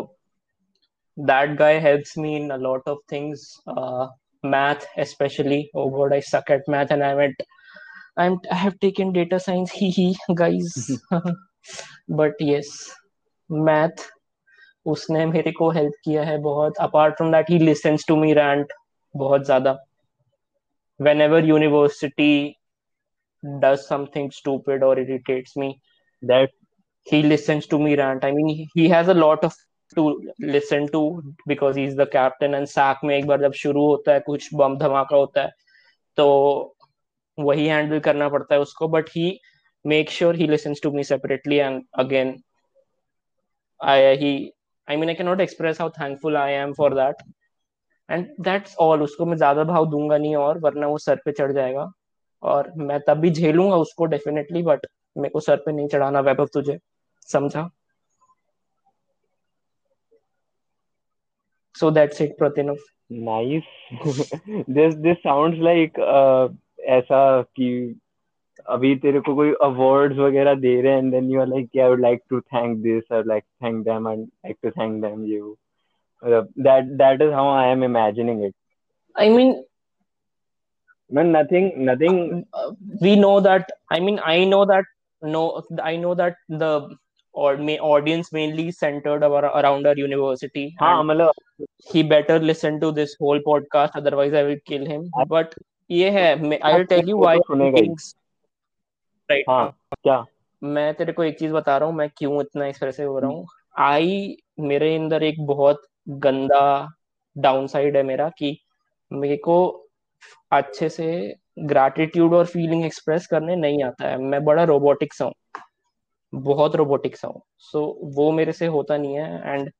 that guy helps me in a lot of things uh, math especially. Oh god i suck at math and i'm at i'm i have taken data science hee hee guys but yes math उसने मेरे को help किया है बहुत apart from that he listens to me rant बहुत ज़्यादा whenever university does something stupid or irritates me that he listens to me rant i mean he, he has a lot of to listen to because he's the captain and sack में एक बार जब शुरू होता है कुछ बम धमाका होता है तो वही हैंडल करना पड़ता है उसको but he make sure he listens to me separately and again I he I mean I can not express how thankful I am for that and that's all उसको मैं ज़्यादा भाव दूँगा नहीं और वरना वो सर पे चढ़ जाएगा। और मैं तब भी झेलूँगा उसको डेफिनेटली बट मेरे को सर पे नहीं चढ़ाना वैभव तुझे समझा? So that's it pratinov nice. This this sounds like uh, ऐसा कि अभी तेरे को कोई अवार्ड्स वगैरह दे रहे हैं and then you are like I would like to thank this और like thank them and like to thank them you that that is how I am imagining it. i mean Man, nothing, nothing. uh, we know that i mean i know that no i know that the or may audience mainly centered our, around our university हाँ मतलब he better listen to this whole podcast otherwise i will kill him but ये है मैं- i'll tell you why वो तो सुनेगा ही। things. Right हाँ क्या? मैं तेरे को एक चीज़ बता रहा हूँ मैं क्यों इतना एक्सप्रेसिव हो रहा हूँ। आई मेरे अंदर एक बहुत गंदा डाउन साइड है मेरा कि मेरे को अच्छे से ग्रैटिट्यूड और फीलिंग एक्सप्रेस करने नहीं आता है। मैं बड़ा रोबोटिक सा हूँ बहुत रोबोटिक सा हूँ। सो so, वो मेरे से होता नहीं है and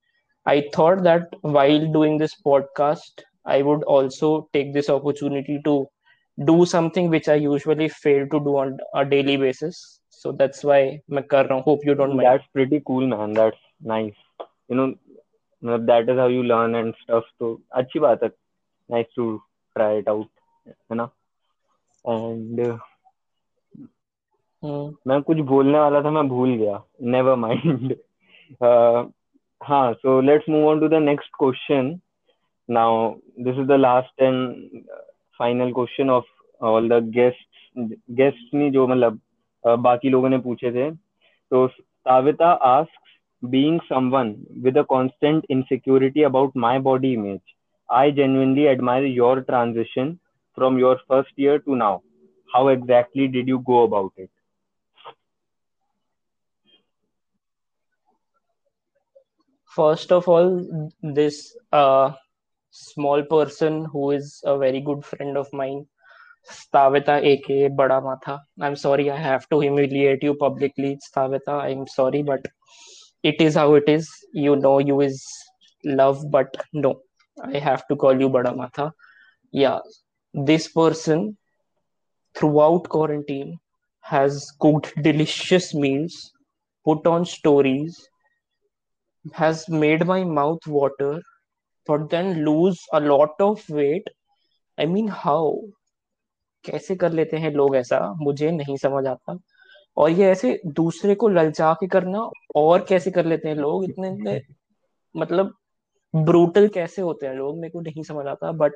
I thought that while doing this podcast I would also take this opportunity to do something which I usually fail to do on a daily basis. So that's why मैं कर रहा हूँ. Hope you don't mind. That's pretty cool, man. That's nice. You know, that is how you learn and stuff. तो अच्छी बात है. Nice to try it out. है ना? And uh, Hmm. मैं कुछ बोलने वाला था मैं भूल गया. Never mind. uh, हाँ. So let's move on to the next question. Now this is the last and final question of all the guest guest ने जो मतलब बाकी लोगों ने पूछे थे तो Savita ask being someone with a constant insecurity about my body image I genuinely admire your transaction from your first year to now how exactly did you go about it first of all this small person who is a very good friend of mine, Stavita, aka Bada Matha. I'm sorry, I have to humiliate you publicly, Stavita. I'm sorry, but it is how it is. You know, you is love, but no, I have to call you Bada Matha. Yeah, this person throughout quarantine has cooked delicious meals, put on stories, has made my mouth water, but then lose a lot of weight. I mean, how? कैसे कर लेते हैं लोग ऐसा? मुझे नहीं समझ आता। और ये ऐसे दूसरे को ललचा के करना और कैसे कर लेते हैं लोग? इतने इतने मतलब ब्रूटल कैसे होते हैं लोग? मेरे को नहीं समझ आता बट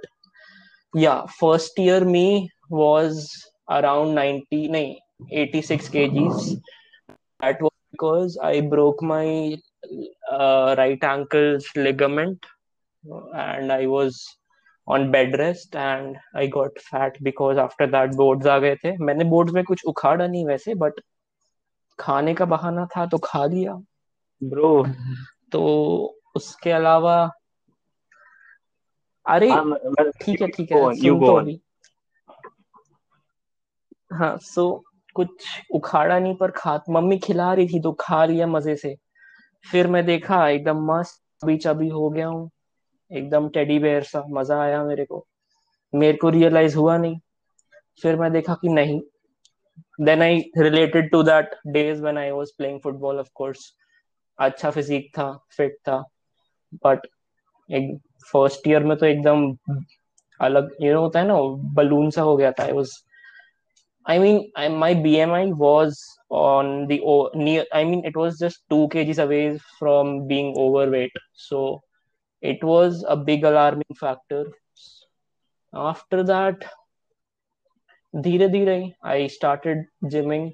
या फ़र्स्ट ईयर मी वाज अराउंड 90 नहीं 86 kgs. That was because I broke my uh, right ankle's ligament. And I was on bed rest and I got fat because after that boards आ गए थे। मैंने बोर्ड्स में कुछ उखाड़ा नहीं वैसे बट खाने का बहाना था तो खा लिया। bro तो उसके अलावा अरे हाँ, ठीक है ठीक है सुन go तो हाँ सो कुछ उखाड़ा नहीं पर खा मम्मी खिला रही थी तो खा लिया मज़े से। फिर मैं देखा एकदम मस्त चबी चबी हो गया हूँ। एकदम टेडी बेयर सा मज़ा आया मेरे को। मेरे को रियलाइज़ हुआ नहीं। फिर मैं देखा कि नहीं। Then I related to that days when I was playing football of course अच्छा फिजिक था फिट था। बट एक फ़र्स्ट ईयर में तो एकदम अलग ये होता है ना बलून सा हो गया था। I was I mean, I, my BMI was on the near. I mean, it was just two kgs away from being overweight. So it was a big alarming factor. After that, धीरे धीरे I started gymming.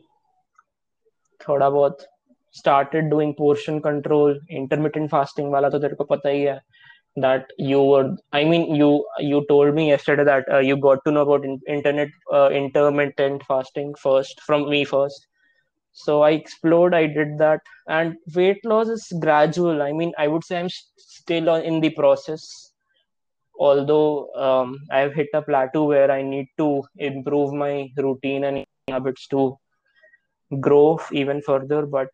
थोड़ा बहुत started doing portion control, intermittent fasting वाला तो तेरे को पता ही है that you were i mean you you told me yesterday that uh, you got to know about in, internet uh, intermittent fasting first from me first so i explored i did that. And weight loss is gradual. I mean i would say i'm still in the process. Although um, i've hit a plateau where i need to improve my routine and habits to grow even further. But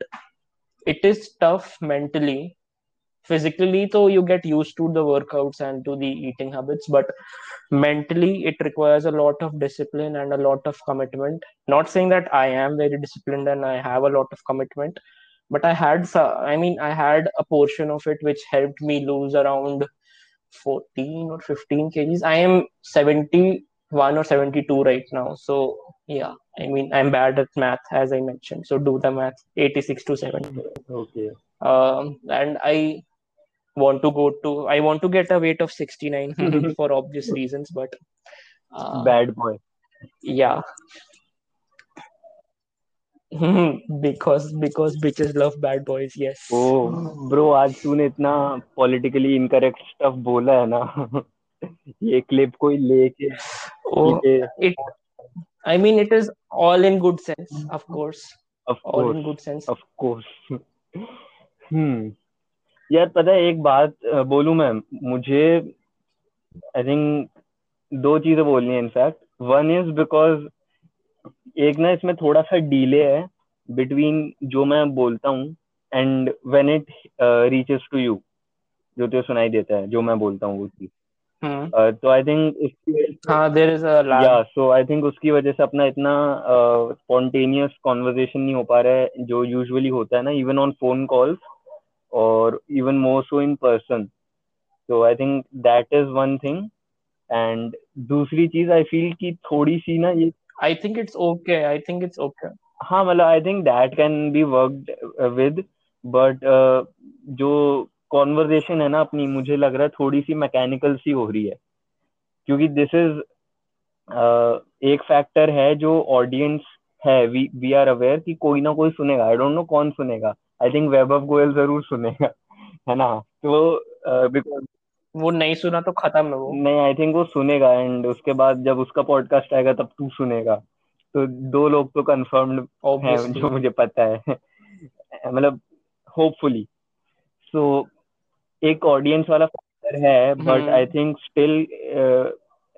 it is tough mentally physically though you get used to the workouts and to the eating habits but mentally it requires a lot of discipline and a lot of commitment. Not saying that i am very disciplined and i have a lot of commitment but i had so- i mean i had a portion of it which helped me lose around 14 or 15 kgs. I am 71 or 72 right now. So yeah i mean i'm bad at math as i mentioned. So do the math 86 to 70 okay. Um, and I want to go to I want to get a weight of 69 for obvious reasons, but uh, bad boy yeah, because because bitches love bad boys. Yes. Oh bro आज तूने इतना politically incorrect stuff बोला है ना ये clip कोई लेके Oh, ये it I mean, it is all in good sense, of course. of All course in good sense. of course हम्म यार पता है एक बात बोलूँ मैं मुझे आई थिंक दो चीज़ें बोलनी है इनफैक्ट वन इज़ बिकॉज़ एक ना इसमें थोड़ा सा डिले है बिटवीन जो मैं बोलता हूँ and when it reaches to you जो तुझे सुनाई देता है जो मैं बोलता हूँ वो चीज़. तो आई थिंक उसकी हाँ, सो आई थिंक उसकी वजह से अपना इतना स्पॉन्टेनियस कॉन्वर्जेशन नहीं हो पा रहा है जो यूजुअली होता है ना इवन ऑन फ़ोन कॉल्स और even more so in person तो I think that is one thing and दूसरी चीज़ आई फील कि थोड़ी सी ना ये I think it's okay. I think it's okay. हाँ मतलब I think that can be worked with but जो कॉन्वर्जेशन है ना अपनी मुझे लग रहा है थोड़ी सी मैकेनिकल सी हो रही है। क्योंकि दिस इज़ एक फैक्टर है जो ऑडियंस है। वी वी आर अवेयर कि कोई ना कोई सुनेगा। आई डोंट नो कौन सुनेगा। आई थिंक वैभव गोयल ज़रूर सुनेगा है ना? तो बिकॉज़ वो नहीं सुना तो खत्म है वो। नहीं आई थिंक वो सुनेगा एंड उसके बाद जब उसका पॉडकास्ट आएगा तब तू सुनेगा। तो दो लोग तो कंफर्म्ड है जो मुझे पता है। मतलब होपफुली सो एक ऑडियंस वाला फैक्टर है but. I think still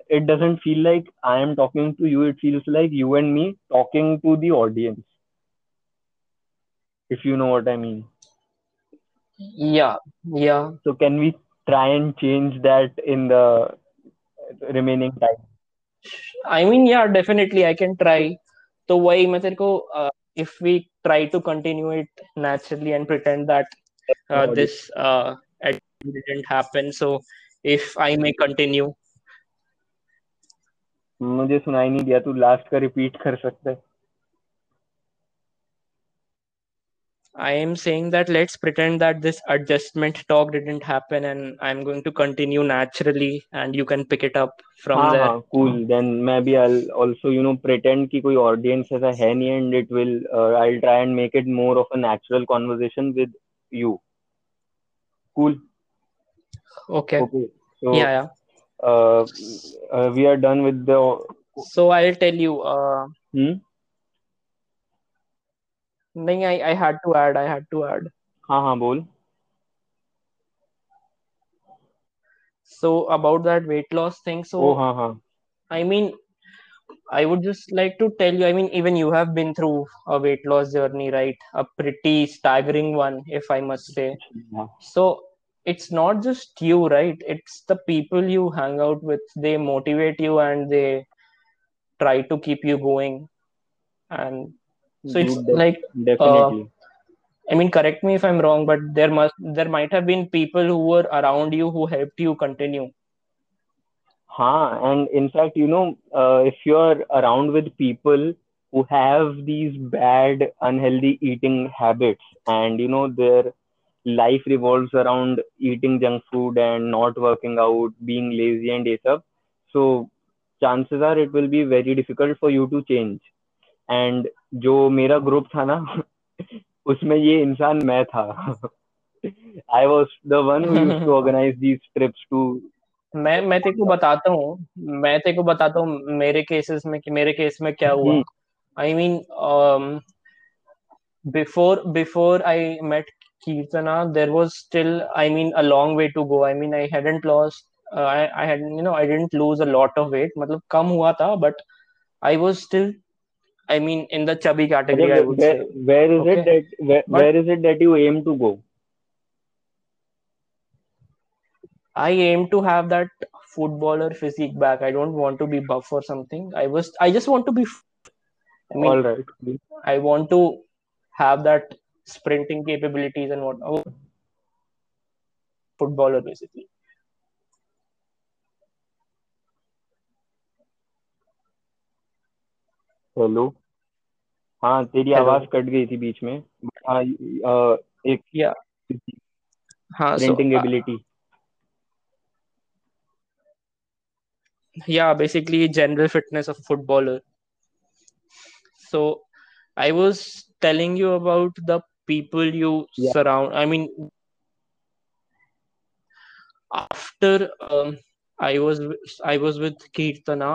it doesn't feel like I am talking to you it feels like you and me talking to the audience if you know what i mean yeah yeah so can we try and change that in the remaining time I mean yeah definitely I can try तो वही मैं तेरे को uh, if we try to continue it naturally and pretend that uh, this uh, editing didn't happen so if I may continue मुझे सुनाई नहीं दिया तू लास्ट का रिपीट कर सकता है I am saying that let's pretend that this adjustment talk didn't happen and I'm going to continue naturally and you can pick it up from हाँ there. हाँ cool then maybe I'll also you know pretend कि कोई audience ऐसा है नहीं and it will uh, I'll try and make it more of a natural conversation with you cool Okay. okay so Yeah, yeah. uh, uh, we are done with the So I'll tell you. Uh, hmm? नहीं, I, I had to add. I had to add. हाँ हाँ बोल So about that weight loss thing. So ओ हाँ हाँ I mean, I would just like to tell you. I mean, even you have been through a weight loss journey, right? A pretty staggering one, if I must say. हाँ So it's not just you, right? It's the people you hang out with. They motivate you and they try to keep you going. And Mm-hmm. So it's like definitely. Uh, I mean, correct me if I'm wrong, but there must there might have been people who were around you who helped you continue. Huh, and in fact, you know, uh, if you're around with people who have these bad, unhealthy eating habits, and you know their life revolves around eating junk food and not working out, being lazy and stuff, so chances are it will be very difficult for you to change. And जो मेरा group था ना उसमें ये इंसान मैं था। आई was the one who used to organize these trips to मैं मैं तेरे को बताता हूँ। मैं तेरे को बताता हूँ मेरे केसेस में कि मेरे केस में क्या हुआ। I mean before before I met Keerthana there was still I mean a long way to go I mean I hadn't lost I had you know I didn't lose a lot of weight मतलब कम हुआ था but I was still I mean, in the chubby category, okay, I would where, say. Where is okay. it that where, where is it that you aim to go? I aim to have that footballer physique back. I don't want to be buff or something. I was. I just want to be. I mean, All right. I want to have that sprinting capabilities and what oh, footballer basically. Hello. हाँ तेरी आवाज़ cut गई थी बीच में। हाँ एक या। हाँ प्रिंटिंग एबिलिटी या basically general fitness of footballer so I was telling you about the people you surround I mean after I was I was with Keerthana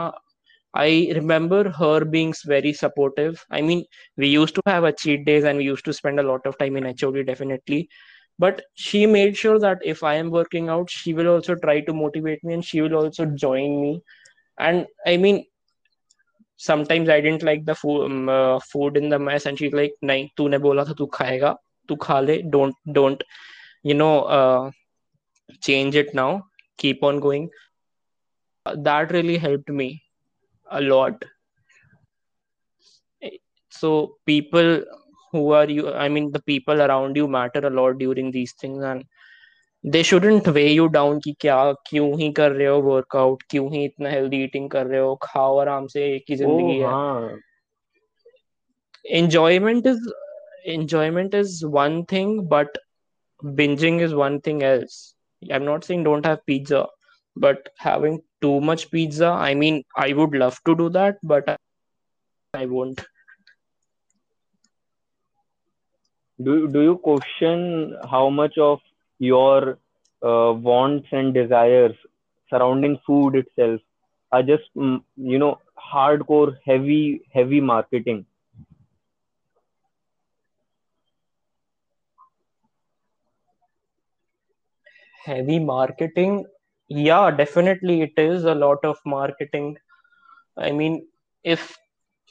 I remember her being very supportive. I mean, we used to have a cheat days and we used to spend a lot of time in HOD definitely. But she made sure that if I am working out, she will also try to motivate me and she will also join me. And I mean, sometimes I didn't like the food, um, uh, food in the mess and she's like, nahi, tune bola tha tu khayega, tu kha le, don't, don't, you know, uh, change it now, keep on going. Uh, that really helped me a lot so people who are you i mean the people around you matter a lot during these things and they shouldn't weigh you down कि क्या क्यों ही कर रहे हो workout क्यों ही इतना healthy eating कर रहे हो खाओ आराम से एक ही जिंदगी है enjoyment is enjoyment is one thing but binging is one thing else i'm not saying don't have pizza but having too much pizza. I mean i would love to do that but i won't. Do do you question how much of your uh, wants and desires surrounding food itself are just mm, you know hardcore heavy heavy marketing? Heavy marketing yeah definitely it is a lot of marketing i mean if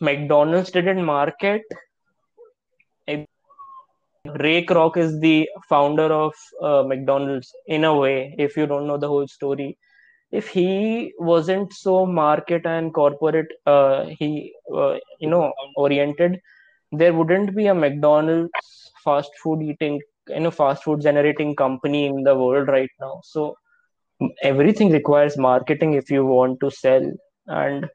mcdonald's didn't market Ray Kroc is the founder of uh, McDonald's in a way, if you don't know the whole story. If he wasn't so market and corporate, uh, he uh, you know oriented, there wouldn't be a McDonald's fast food eating, you know, fast food generating company in the world right now. So everything requires marketing if you want to sell. And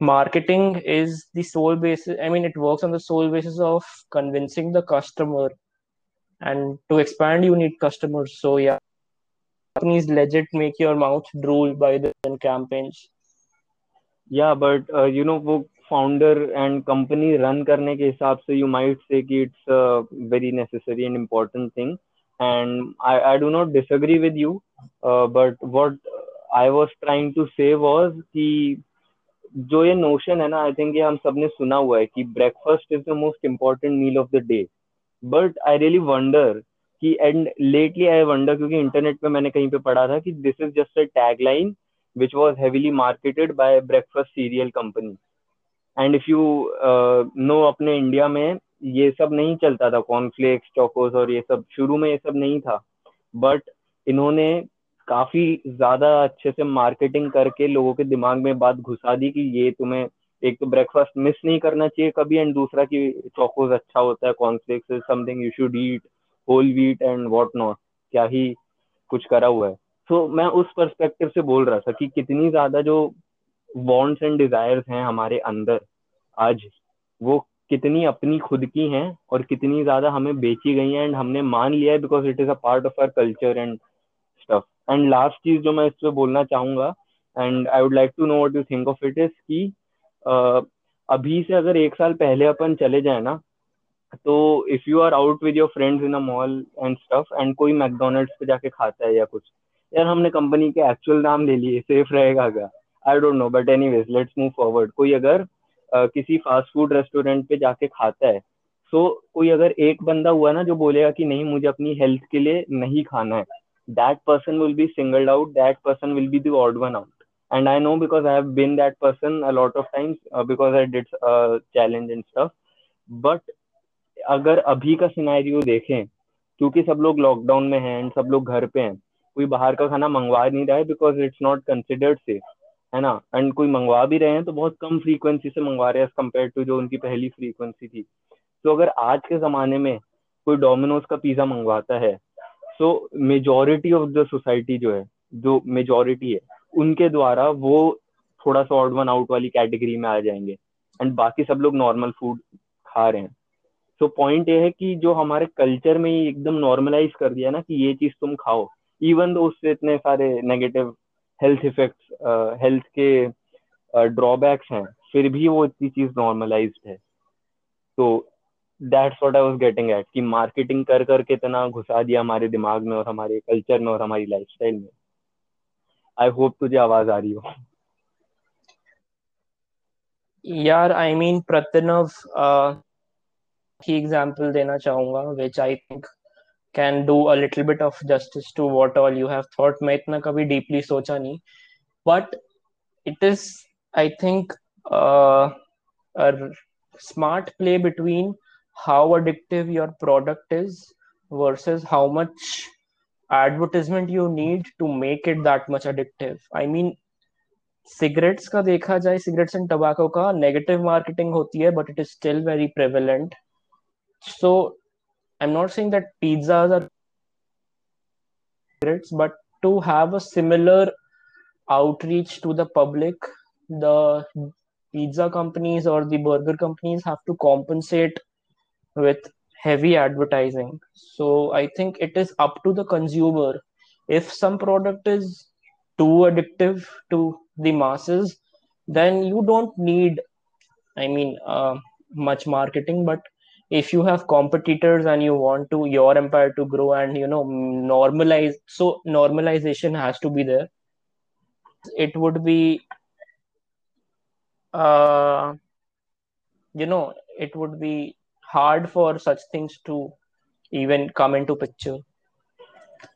marketing is the sole basis i mean it works on the sole basis of convincing the customer. And to expand you need customers. So yeah. Companies legit make your mouth drool by the campaigns. Yeah but uh, you know wo founder and company run karne ke hisab se you might say ki it's a very necessary and important thing. And i i do not disagree with you. Uh, what I was trying to say was कि जो ये notion है ना I think ये हम सबने सुना हुआ है कि breakfast is the most important meal of the day but I really wonder कि एंड लेटली आई वंडर क्योंकि इंटरनेट पे मैंने कहीं पे पढ़ा था कि this is just a tag line which was heavily marketed by breakfast cereal company and if you know अपने इंडिया में ये सब नहीं चलता था कॉर्नफ्लेक्स चौकोस और ये सब शुरू में ये सब नहीं था. बट इन्होंने काफ़ी ज़्यादा अच्छे से मार्केटिंग करके लोगों के दिमाग में बात घुसा दी कि ये तुम्हें एक तो ब्रेकफास्ट मिस नहीं करना चाहिए कभी एंड दूसरा कि चौकोज अच्छा होता है cornflakes is something you should eat whole wheat and what not क्या ही कुछ करा हुआ है। तो मैं उस परस्पेक्टिव से बोल रहा था कि कितनी ज़्यादा जो वॉन्ट्स एंड डिजायर्स हैं हमारे अंदर आज, वो कितनी अपनी खुद की हैं और कितनी ज़्यादा हमें बेची गई हैं एंड हमने मान लिया है because it is a part of our culture and stuff and last चीज़ जो मैं इस पर बोलना चाहूँगा and I would like to know what you think of it is की अभी से अगर एक साल पहले अपन चले जाए ना तो if you are out with your friends in a mall and stuff and कोई मैकडोनल्ड्स पे जाके खाता है या कुछ यार हमने कंपनी के एक्चुअल नाम ले लिए सेफ़ रहेगा क्या? I don't know but any ways let's move forward कोई अगर uh, किसी फास्ट फ़ूड रेस्टोरेंट पे जाके खाता है सो so, कोई अगर एक बंदा हुआ ना जो बोलेगा कि नहीं मुझे अपनी हेल्थ के लिए नहीं खाना है that person will be singled out that person will be the odd one out and i know because i have been that person a lot of times uh, because i did uh, challenge and stuff. But अगर अभी का scenario देखें क्योंकि सब लोग lockdown में हैं सब लोग घर पे हैं कोई बाहर का खाना मंगवा नहीं रहा है because it's not considered safe है ना? एंड कोई मंगवा भी रहे हैं तो बहुत कम फ्रीक्वेंसी से मंगवा रहे हैं कंपेयर टू जो उनकी पहली फ्रीक्वेंसी थी। तो अगर आज के जमाने में कोई डोमिनोज का पिज्जा मंगवाता है so majority of the society जो है जो मेजोरिटी है उनके द्वारा वो थोड़ा सा ऑड वन आउट वाली कैटेगरी में आ जाएँगे। एंड बाकी सब लोग नॉर्मल फ़ूड खा रहे हैं। सो पॉइंट ये है कि जो हमारे कल्चर में ही एकदम नॉर्मलाइज कर दिया ना कि ये चीज़ तुम खाओ। इवन दो उससे इतने सारे नेगेटिव हेल्थ इफेक्ट्स हेल्थ के ड्रॉबैक्स uh, हैं फिर भी वो इतनी चीज़ नॉर्मलाइज है। तो that's what I was getting at कि मार्केटिंग कर करके इतना घुसा दिया हमारे दिमाग में और हमारे कल्चर में और हमारी लाइफस्टाइल में। आई होप तुझे आवाज़ आ रही हो। यार आई मीन प्रतनव की एग्जांपल देना चाहूँगा which I think can do a little bit of justice to what all you have thought मैं इतना कभी डीपली सोचा नहीं but it is I think smart play between how addictive your product is versus how much advertisement you need to make it that much addictive. I mean, cigarettes का देखा जाए cigarettes and टबाको का negative marketing होती है but it is still very prevalent so I am not saying that pizzas are cigarettes but to have a similar outreach to the public the pizza companies or the burger companies have to compensate with heavy advertising. So I think it is up to the consumer. If some product is too addictive to the masses, then you don't need, I mean, uh, much marketing. But if you have competitors and you want to your empire to grow and you know normalize, so normalization has to be there. It would be uh, you know it would be hard for such things to even come into picture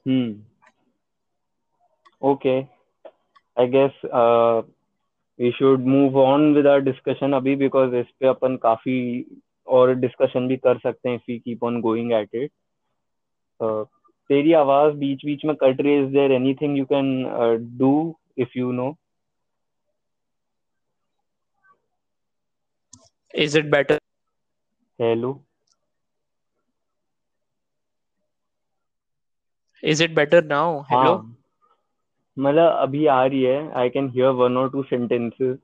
hmm okay i guess uh, we should move on with our discussion abhi because इस पे अपन काफी और discussion भी कर सकते हैं if we keep on going at it uh, तेरी आवाज बीच बीच में कट रही है is there anything you can do if you know Is it better? Hello. Is it better now? Hello. हाँ मतलब अभी आ रही है आई कैन हियर वन और two sentences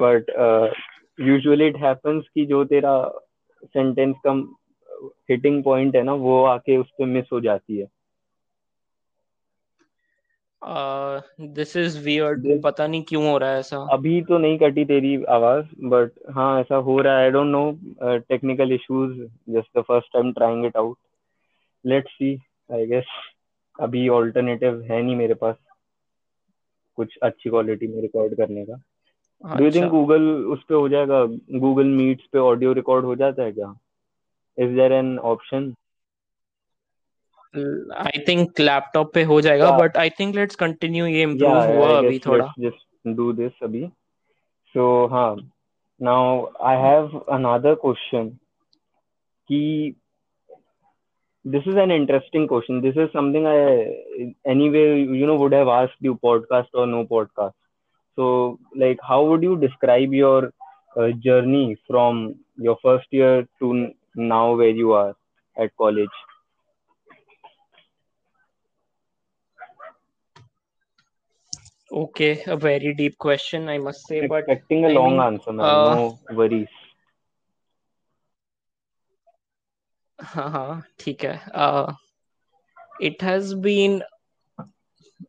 but usually it happens कि जो तेरा सेंटेंस का हिटिंग पॉइंट है ना वो आके उस पर मिस हो जाती है दिस इज़ वियर्ड पता नहीं क्यों हो रहा है ऐसा। अभी तो नहीं कटी तेरी आवाज़ बट हाँ ऐसा हो रहा है। I don't know technical issues just the first time trying it out let's see I guess अभी ऑल्टरनेटिव है नहीं मेरे पास कुछ अच्छी क्वालिटी में रिकॉर्ड करने का। डू यू थिंक गूगल उस पे हो जाएगा? गूगल मीट्स पे ऑडियो रिकॉर्ड हो जाता है क्या? Is there an option I think laptop पे हो जाएगा but I think let's continue ये इंप्रूव हुआ अभी थोड़ा। जस्ट डू दिस अभी। सो हाँ now I have another question कि this is an interesting question this is something I anyway you know would have podcast और no podcast so like how would you describe your uh, journey from your first year to now where you are at college? Okay, a very deep question, I must say. But expecting a I long mean, answer, man. Uh, no worries. हाँ ठीक है uh, it has been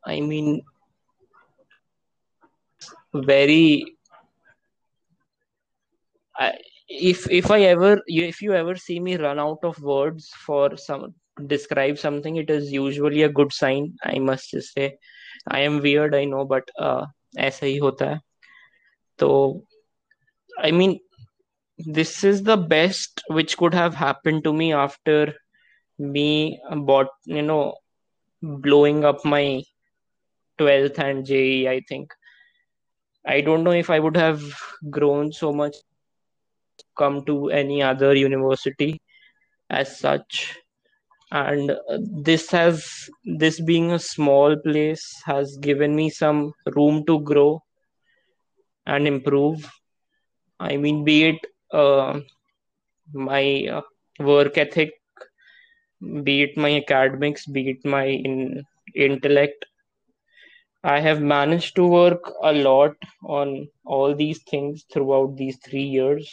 I mean very I, if if I ever if you ever see me run out of words for some describe something it is usually a good sign I must just say I am weird I know but ऐसा ही होता है तो I mean this is the best which could have happened to me after me bought you know blowing up my 12th and JE I think I don't know if I would have grown so much come to any other university as such and uh, this has this being a small place has given me some room to grow and improve. I mean be it uh, my uh, work ethic be it my academics be it my in, intellect. I have managed to work a lot on all these things throughout these 3 years.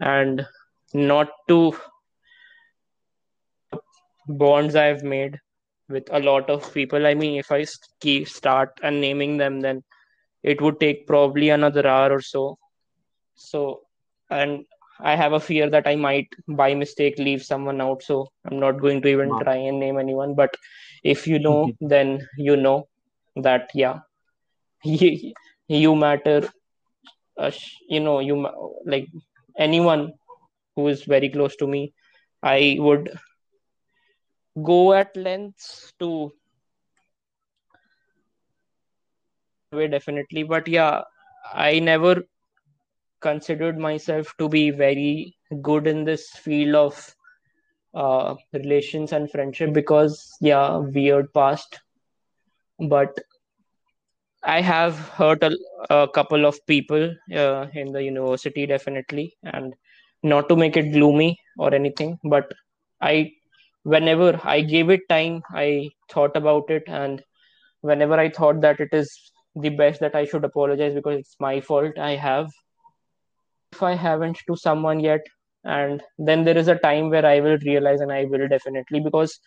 And not to bonds I've made with a lot of people. I mean, if I keep start and naming them, then it would take probably another hour or so. So, and I have a fear that I might by mistake leave someone out. So I'm not going to even wow. try and name anyone. But if you know, then you know that, yeah, you, you matter uh, you know you like anyone who is very close to me i would go at lengths to way definitely but yeah i never considered myself to be very good in this field of uh, relations and friendship because yeah weird past. But i have hurt a, a couple of people uh, in the university definitely and not to make it gloomy or anything but i whenever i gave it time i thought about it and whenever i thought that it is the best that i should apologize because it's my fault i have. If i haven't to someone yet and then there is a time where i will realize and i will definitely because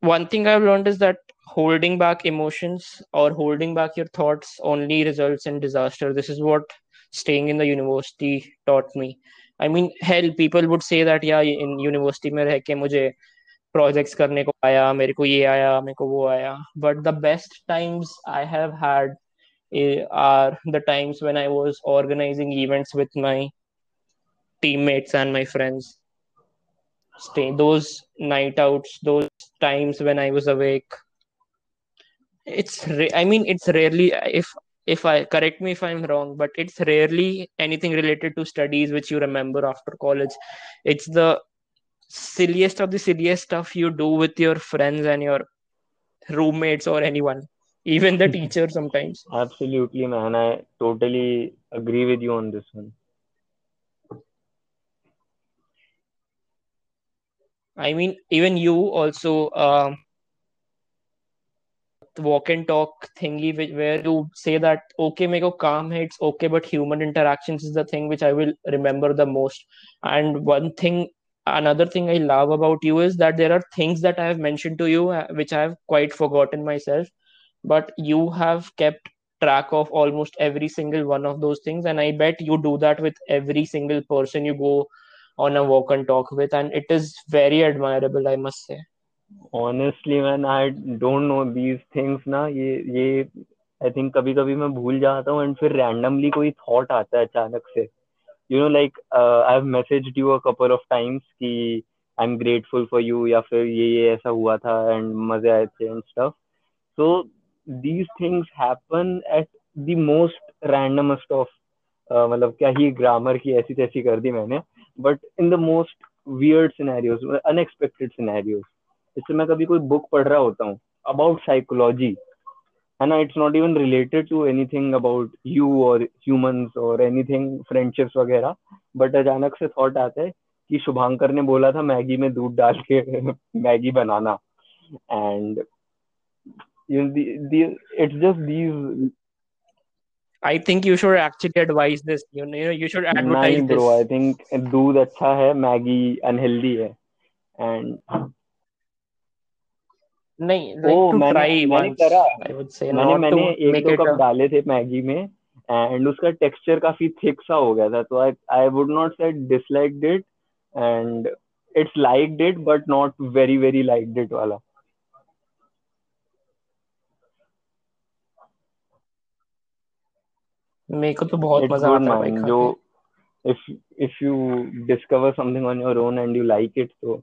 one thing i've learned is that holding back emotions or holding back your thoughts only results in disaster. This is what staying in the university taught me i mean hell people would say that yeah in university mein reh ke mujhe projects करने को आया मेरे को ये आया मेरे को वो आया but the best times I have had are the times when I was organizing events with my teammates and my friends stay those night outs those times when i was awake it's ra- i mean it's rarely if if i correct me if i'm wrong but it's rarely anything related to studies which you remember after college. It's the silliest of the silliest stuff you do with your friends and your roommates or anyone even the teacher sometimes. Absolutely man. I totally agree with you on this one. I mean, even you also um, walk and talk thingy where you say that okay, a calm it's okay, but human interactions is the thing which I will remember the most. And one thing, another thing I love about you is that there are things that I have mentioned to you uh, which I have quite forgotten myself, but you have kept track of almost every single one of those things, and I bet you do that with every single person you go on a walk and talk with and it is very admirable i must say honestly, man, i don't know these things ना। ये ये I think कभी कभी मैं भूल जाता हूँ and फिर रैंडमली कोई थॉट आता है अचानक से। You know like I have messaged you a couple of times कि I am grateful for you या फिर ये ये ऐसा हुआ था एंड मज़े आए थे and stuff so these things happen at the most randomest of मतलब क्या ही ग्रामर की ऐसी तैसी कर दी मैंने। But in the most weird scenarios unexpected scenarios जैसे मैं कभी कोई बुक पढ़ रहा होता हूँ। अबाउट साइकोलॉजी है ना? It's not even related to anything about you और ह्यूमंस और एनीथिंग फ्रेंडशिप्स वगैरह बट अचानक से थॉट आता है कि शुभांकर ने बोला था मैगी में दूध डाल के Maggi banana. And it's just these I think you should actually advise this. You know, you should advertise bro, I think दूध अच्छा है, मैगी unhealthy है, and नहीं oh, to मैंने, try मैंने मैंने मैंने एक दो कप डाले थे मैगी में एंड उसका टेक्सचर काफ़ी थिक सा हो गया था तो I I would not say disliked it and it's liked it but not very very liked it वाला। मेरे को तो बहुत मज़ा आता है भाई जो if if you discover something on your own and you like it so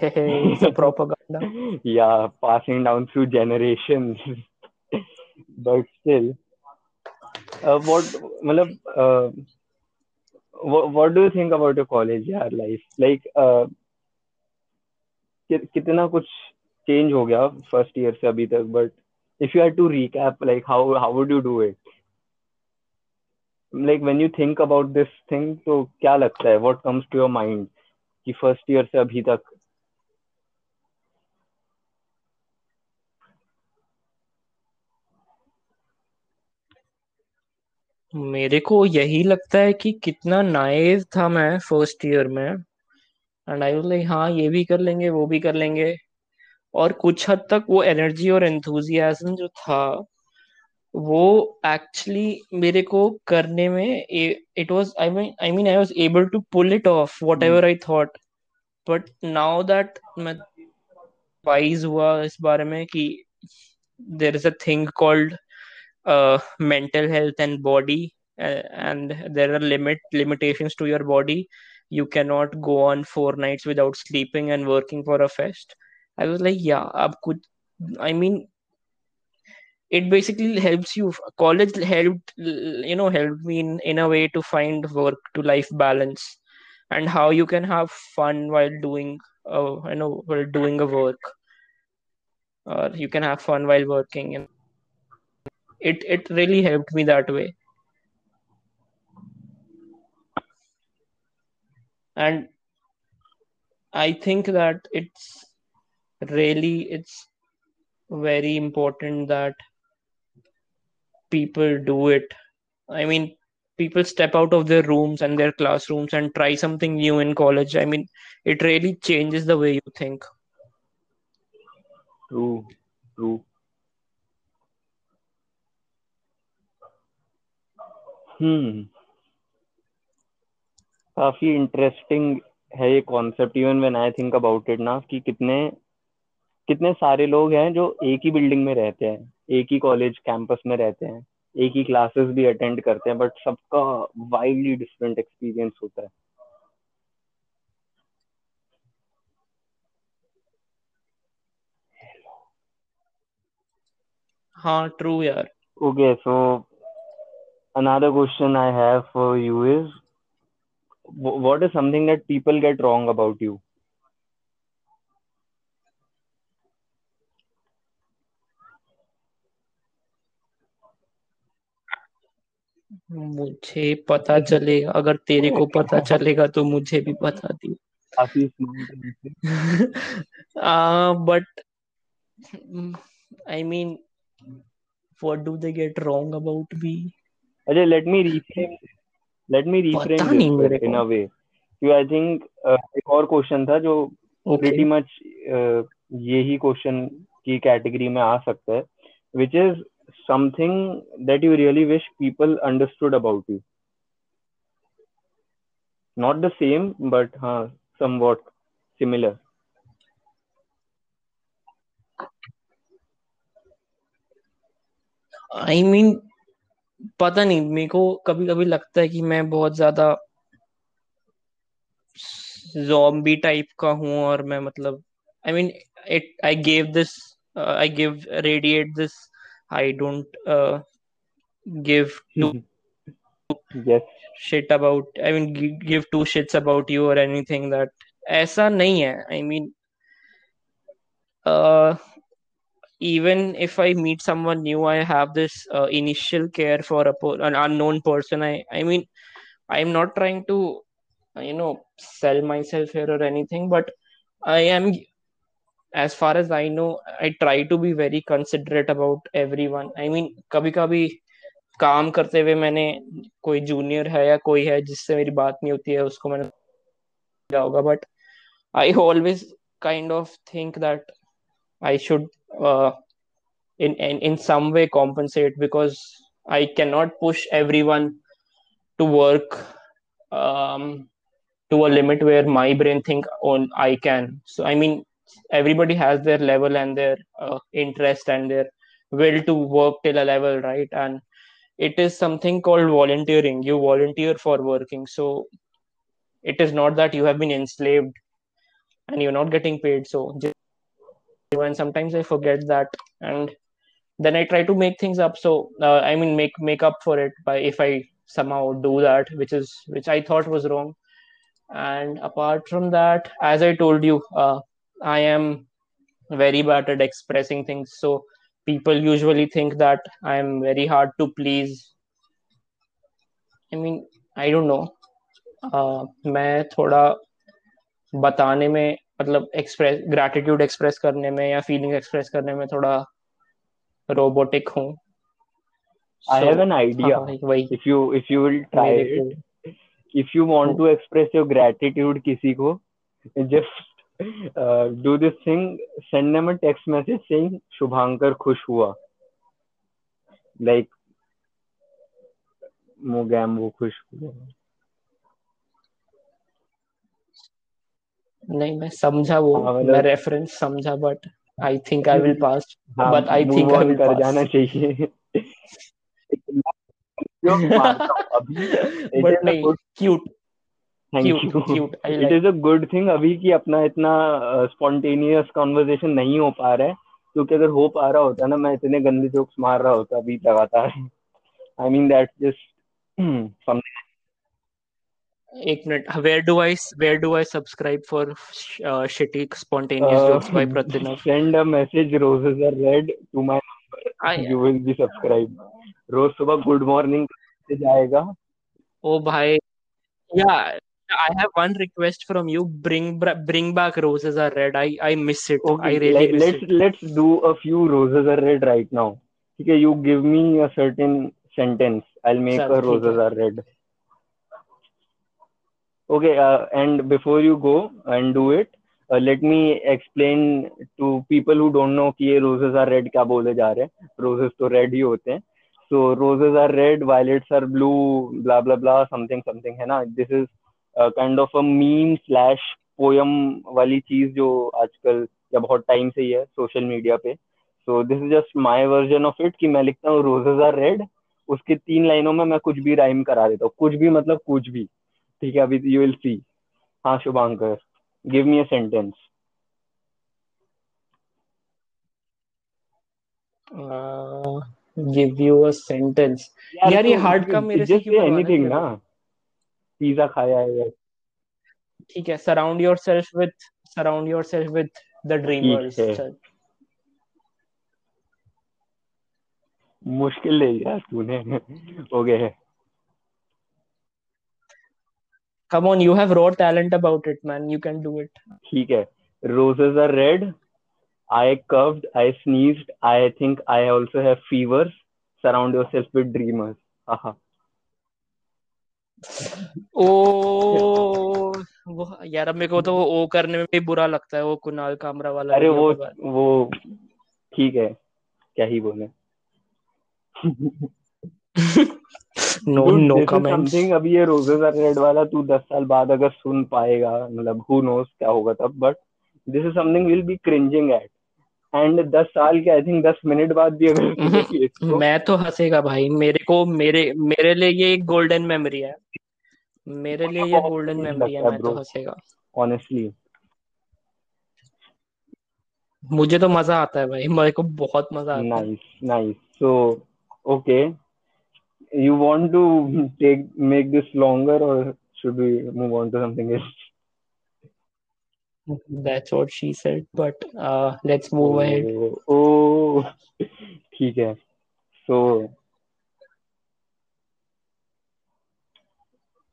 it's a propaganda. yeah, passing down through generations. but still, uh, what, मतलब, uh, what, what do you think about your college यार life? Like, uh, कि, कितना कुछ change हो गया first year से अभी तक but if you had to recap like how how would you do it like when you think about this thing तो क्या लगता है what comes to your mind कि फ़र्स्ट ईयर से अभी तक मेरे को यही लगता है कि कितना नाइव था मैं फ़र्स्ट ईयर में। एंड आई वाज लाइक हाँ ये भी कर लेंगे, वो भी कर लेंगे। और कुछ हद तक वो एनर्जी और एंथुजियाज्म जो था, वो एक्चुअली मेरे को करने में it was I mean I mean I was able to pull it off whatever I thought but now that मैं वाइज हुआ इस बारे में कि there is a thing called uh, mental health and body uh, and there are limit limitations to your body. You cannot go on four nights without sleeping and working for a fest. I was like yeah I could. i mean it basically helps you. College helped you know helped me in, in a way to find work to life balance and how you can have fun while doing uh, you know while doing a work or uh, you can have fun while working and it it really helped me that way. And i think that it's really it's very important that people do it. I mean people step out of their rooms and their classrooms and try something new in college. I mean it really changes the way you think. True true हम्म। काफ़ी interesting है ये concept even when I think about it ना कि कितने कितने सारे लोग हैं जो एक ही बिल्डिंग में रहते हैं एक ही कॉलेज कैंपस में रहते हैं एक ही क्लासेस भी अटेंड करते हैं बट सबका वाइडली डिफरेंट एक्सपीरियंस होता है। हाँ ट्रू यार। Okay, so another question I have for you is what is something that people get wrong about you? मुझे पता चलेगा अगर तेरे को पता चलेगा तो मुझे भी बता दी uh, but I mean, what do they get wrong about me? अरे let me reframe let me reframe in a way you I think एक और क्वेश्चन था जो प्रीटी मच यही क्वेश्चन की कैटेगरी में आ सकता है which is something that you really wish people understood about you not the same but हाँ somewhat similar I mean पता नहीं मेरे को कभी कभी लगता है कि मैं बहुत ज़्यादा जॉम्बी टाइप का हूँ और मैं मतलब I mean it I gave this I give radiate this I don't give to yes. About about i mean give two shits about you or anything that aisa nahi hai i uh, even if I meet someone new I have this uh, initial care for a po- an unknown person I I mean I'm not trying to uh, you know sell myself here or anything but I am as far as I know I try to be very considerate about everyone I mean कभी कभी काम करते हुए मैंने कोई junior है या कोई है जिससे मेरी बात नहीं होती है उसको मैंने किया होगा but I always kind of think that I should in, in in some way compensate because I cannot push everyone to work um, to a limit where my brain think on I can. So I mean, everybody has their level and their uh, interest and their will to work till a level, right? And it is something called volunteering you volunteer for working so it is not that you have been enslaved and you're not getting paid so and sometimes i forget that and then i try to make things up so uh, i mean make make up for it by if i somehow do that which is which i thought was wrong and apart from that as i told you uh, i am very bad at expressing things so people usually think that i am very hard to please I mean, I don't know. Uh, मैं थोड़ा बताने में मतलब express gratitude express करने में या feeling express करने में थोड़ा रोबोटिक हूँ I so, have an idea. हाँ, वही If you if you will try it, if you want to express your gratitude किसी को, just uh, do this thing. Send them a text message saying Shubhankar khush hua. Like Mogam वो खुश हुआ नहीं मैं समझा वो हाँ, मतलब- मैं रेफरेंस समझा but I think I will pass हाँ, move think I on will कर जाना चाहिए। हूँ बट नहीं cute cute cute it is a good thing अभी कि अपना इतना स्पॉन्टेनियस कॉन्वर्जेशन नहीं हो पा रहा है। क्योंकि अगर हो पा रहा होता ना मैं इतने गंदे जोक्स मार रहा होता अभी लगातार। I mean that just something एक minute where do I where do I subscribe for shitty spontaneous jokes by Pratinav send a message roses are red to my I you will be subscribe रोज सुबह good morning से जाएगा ओ भाई या I have one request from you. Bring br- bring back roses are red. I I miss it. I Okay, really let, miss let's it. let's do a few roses are red right now. Okay, you give me a certain sentence. I'll make चल, a ठीक roses है. are red. Okay, uh, and before you go and do it, uh, let me explain to people who don't know कि ये roses are red क्या बोले जा रहे हैं. Roses तो red ही होते हैं. So roses are red, violets are blue, blah blah blah, something something है ना. This is uh, kind of a meme slash poem वाली चीज़ जो आजकल या बहुत टाइम से ही है सोशल मीडिया पे so this is just my version of it कि मैं लिखता हूँ रोजेज आर रेड उसके तीन लाइनों में मैं कुछ भी राइम करा देता हूँ कुछ भी मतलब कुछ भी ठीक है अभी यू विल सी हाँ Shubhankar give me a sentence give you a sentence यार ये तो हार्ड का मेरे से क्यों एनीथिंग ना. पिज्जा खाया है यार ठीक है surround yourself with surround yourself with the dreamers मुश्किल है यार तूने. हो गए come on you have raw talent about it man you can do it ठीक है roses are red I coughed, I sneezed, I think I also have fevers. Surround yourself with dreamers. Haha. ओ वो यार अब मेरे को तो वो ओ करने में भी बुरा लगता है वो कुणाल कामरा वाला अरे वो वो ठीक है क्या ही बोले no this something अभी ये रोजेस आर रेड वाला तू दस साल बाद अगर सुन पाएगा मतलब हु नोस क्या होगा तब but this is something will be cringing at end दस साल के आई थिंक दस मिनट बाद भी अगर मैं तो हंसेगा भाई मेरे को मेरे मेरे लिए ये एक गोल्डन मेमोरी है। मेरे लिए ये गोल्डन मेमोरी है मैं तो हंसेगा। ऑनेस्टली मुझे तो मज़ा आता है भाई मेरे को बहुत मज़ा आता है। Nice, nice. So, okay. You want to take make this longer or should we move on to something else? that's what she said but uh, let's move oh, ahead Oh, oh, ठीक है. So,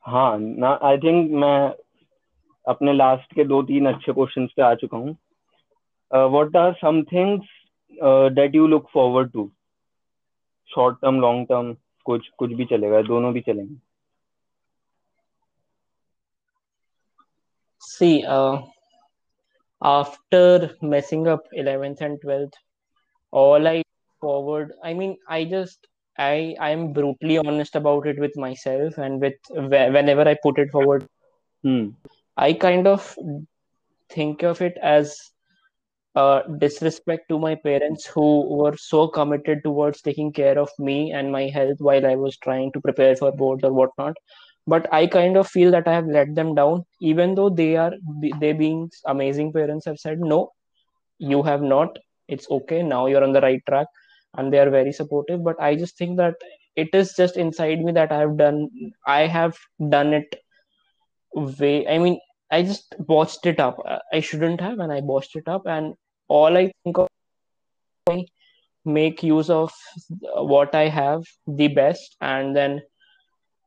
हाँ ना I think मैं अपने last के दो तीन अच्छे क्वेश्चंस पे आ चुका हूँ what are some things that you look forward to short term long term कुछ कुछ भी चलेगा दोनों भी चलेंगे see uh, after messing up 11th and 12th all i forward i mean i just i i am brutally honest about it with myself and with whe- whenever i put it forward hmm I kind of think of it as uh, disrespect to my parents who were so committed towards taking care of me and my health while I was trying to prepare for boards or whatnot. But I kind of feel that I have let them down, even though they are they being amazing parents have said no, you have not. It's okay. Now you're on the right track, and they are very supportive. But I just think that it is just inside me that I have done. I have done it way i mean i just botched it up i shouldn't have and i botched it up and all i think of I make use of what i have the best and then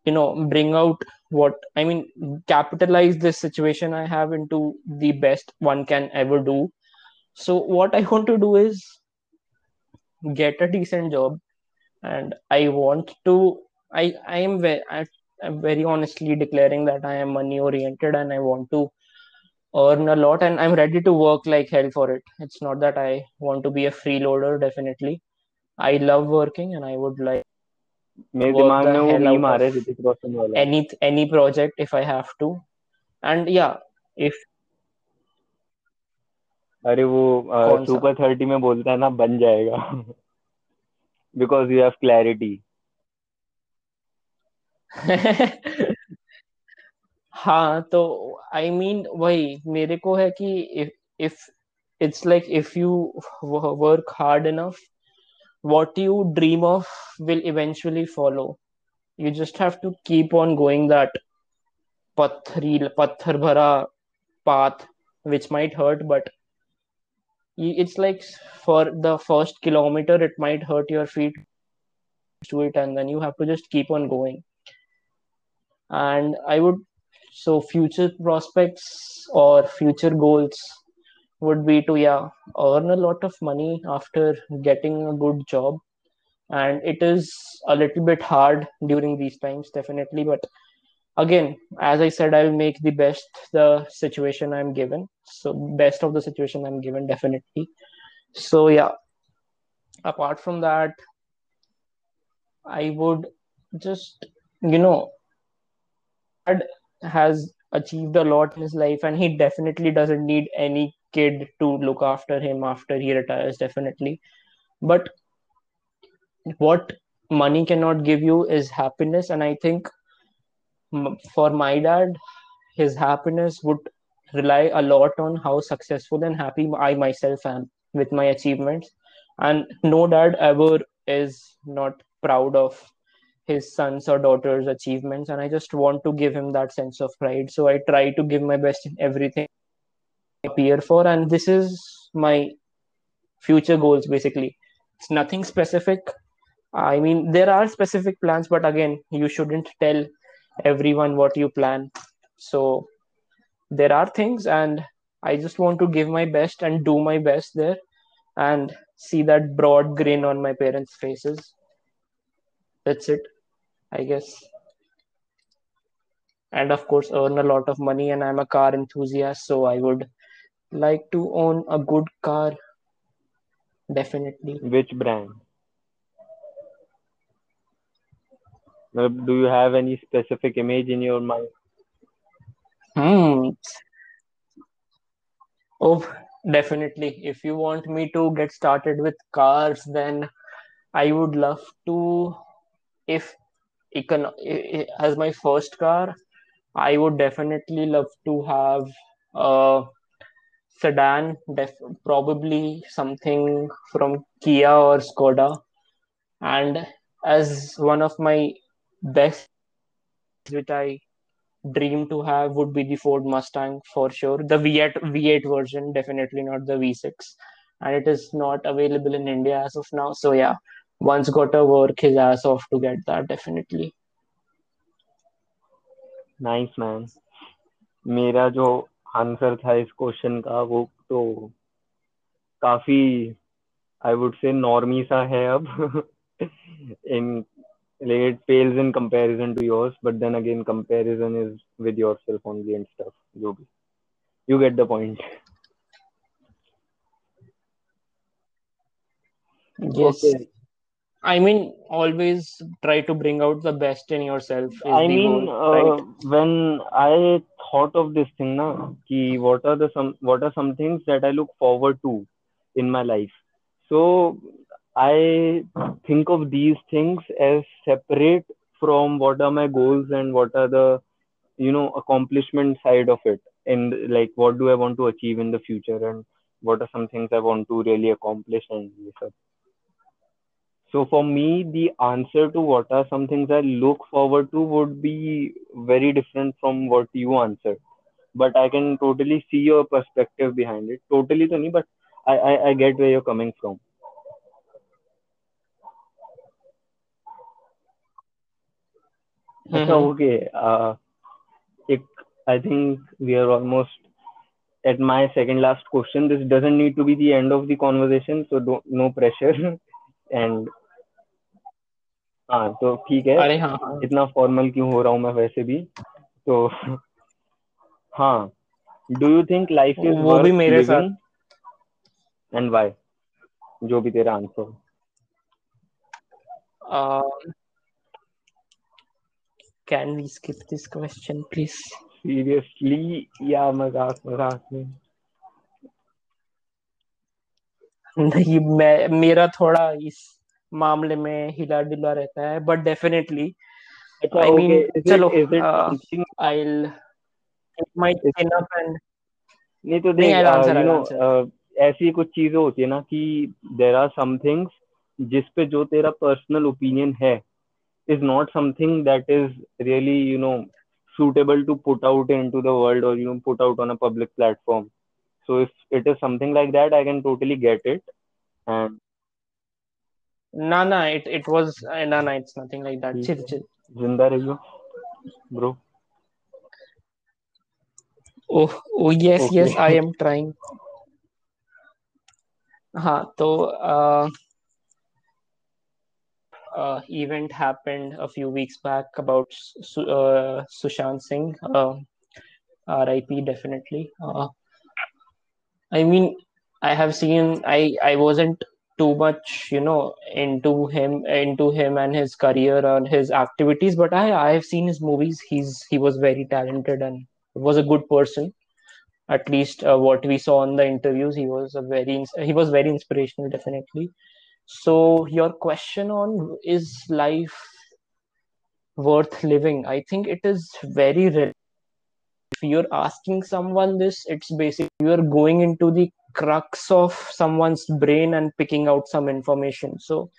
you know bring out what i mean capitalize this situation i have into the best one can ever do. So what i want to do is get a decent job and i want to i i am very I, i'm very honestly declaring that i am money oriented and i want to earn a lot and I'm ready to work like hell for it. It's not that I want to be a freeloader, definitely. I love working and I would like मेरे work दिमाग the में वो hell meme out uh of रहा है ऋतिक रोशन वाला any any project if I have to. And yeah, if अरे वो कौन सा सुपर थर्टी में बोलता है ना बन जाएगा बिकॉज यू हैव क्लैरिटी हाँ तो आई मीन वही मेरे को है कि if if it's like if you work hard enough what you dream of will eventually follow you just have to keep on going that pathri pathar bhara path which might hurt but it's like for the first kilometer it might hurt your feet to it and then you have to just keep on going and i would so future prospects or future goals would be to yeah earn a lot of money after getting a good job. And it is a little bit hard during these times definitely. But again as i said i will make the best the situation i'm given. So best of the situation i'm given definitely. So yeah. Apart from that i would just you know dad has achieved a lot in his life and he definitely doesn't need any kid to look after him after he retires definitely. But what money cannot give you is happiness and i think for my dad his happiness would rely a lot on how successful and happy i myself am with my achievements. And no dad ever is not proud of his sons or daughters achievements and i just want to give him that sense of pride so i try to give my best in everything i appear for and this is my future goals basically it's nothing specific I mean, there are specific plans, but again, you shouldn't tell everyone what you plan. So there are things, and I just want to give my best and do my best there and see that broad grin on my parents' faces. That's it, I guess. And of course, earn a lot of money, and I'm a car enthusiast, so I would like to own a good car, definitely. Which brand? Do you have any specific image in your mind? Hmm. Oh, definitely. If you want me to get started with cars, then I would love to. If econ as my first car, I would definitely love to have a sedan, def probably something from Kia or Skoda. And as one of my best, which I dream to have would be the Ford Mustang for sure. The V8 V8 version, definitely not the V6, and it is not available in India as of now. So yeah, once got to work his ass off to get that definitely. Nice man मेरा जो answer था इस question का वो तो काफी आई would से normie सा है अब इन like it pales in comparison to yours but then again comparison is with yourself only and stuff you, you get the point yes okay. I mean, always try to bring out the best in yourself. I mean, goal, right? uh, when I thought of this thing, na, ki what are the some what are some things that I look forward to in my life. So I think of these things as separate from what are my goals and what are the you know accomplishment side of it and like what do I want to achieve in the future and what are some things I want to really accomplish and stuff. So for me, the answer to what are some things I look forward to would be very different from what you answered. But I can totally see your perspective behind it. Totally, Tony, but I, I, I get where you're coming from. Mm-hmm. okay. Uh, it, I think we are almost at my second last question. This doesn't need to be the end of the conversation, so don't, no pressure. And हाँ तो ठीक है। अरे हाँ, हाँ. इतना formal क्यों हो रहा हूँ मैं वैसे भी? तो हाँ। Do you think life is वो भी मेरे साथ। एंड व्हाई जो भी तेरा answer uh, can we skip this question please? या मज़ाक मज़ाक में? नहीं मैं मेरा थोड़ा इस मामले में हिला डुला रहता है बट डेफिनेटली ओके इज़ चलो something I'll keep my chin up and नहीं तो देख यू नो ऐसी कुछ चीज़ें होती है ना कि देर आर सम थिंग्स जिस पे जो तेरा पर्सनल ओपिनियन है is not something that is really you know suitable to put out into the world or you know put out on a public platform. so if it is something like that i can totally get it and no, no, it, it was eh, no, no, it's nothing like that. Chill, chill. Zinda rahiyo, bro. Oh, oh yes, okay. yes, I am trying. हाँ तो uh, uh, event happened a few weeks back about uh, Sushant Singh, um, uh, RIP definitely. Uh, I mean, I have seen. I I wasn't too much, you know, into him, into him and his career and his activities, but I I have seen his movies. He's he was very talented and was a good person. At least uh, what we saw in the interviews, he was a very he was very inspirational, definitely. So your question on is life worth living? I think it is very rare. If you're asking someone this, it's basically you're going into the crux of someone's brain and picking out some information. So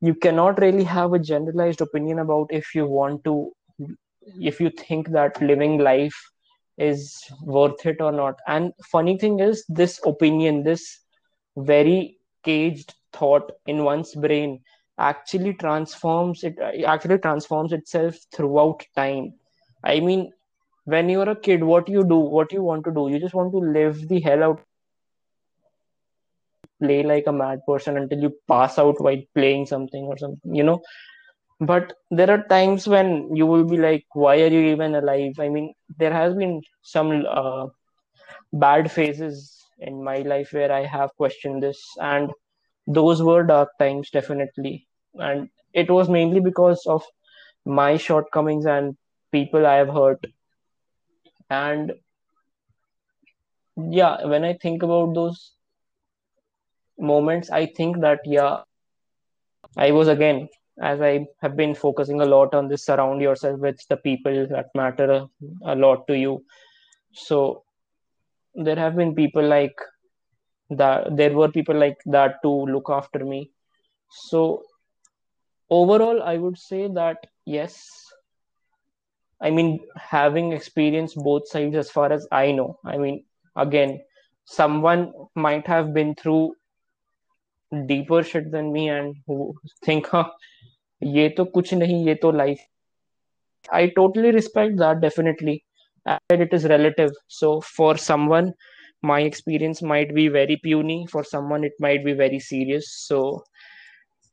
you cannot really have a generalized opinion about if you want to, if you think that living life is worth it or not. And funny thing is, this opinion, this very caged thought in one's brain actually transforms it actually transforms itself throughout time i mean when you're a kid what you do what you want to do you just want to live the hell out play like a mad person until you pass out while playing something or something you know? But there are times when you will be like why are you even alive? I mean there has been some uh, bad phases in my life where i have questioned this and those were dark times definitely. And it was mainly because of my shortcomings and people i have hurt and yeah when i think about those moments i think that yeah i was again as i have been focusing a lot on this surround yourself with the people that matter a, a lot to you. So there have been people like that there were people like that to look after me. So overall i would say that yes I mean, having experienced both sides as far as I know, I mean, again, someone might have been through deeper shit than me and who think, huh, ye to kuch nahi, ye to life. I totally respect that, definitely. And it is relative. So for someone, my experience might be very puny. For someone, it might be very serious. So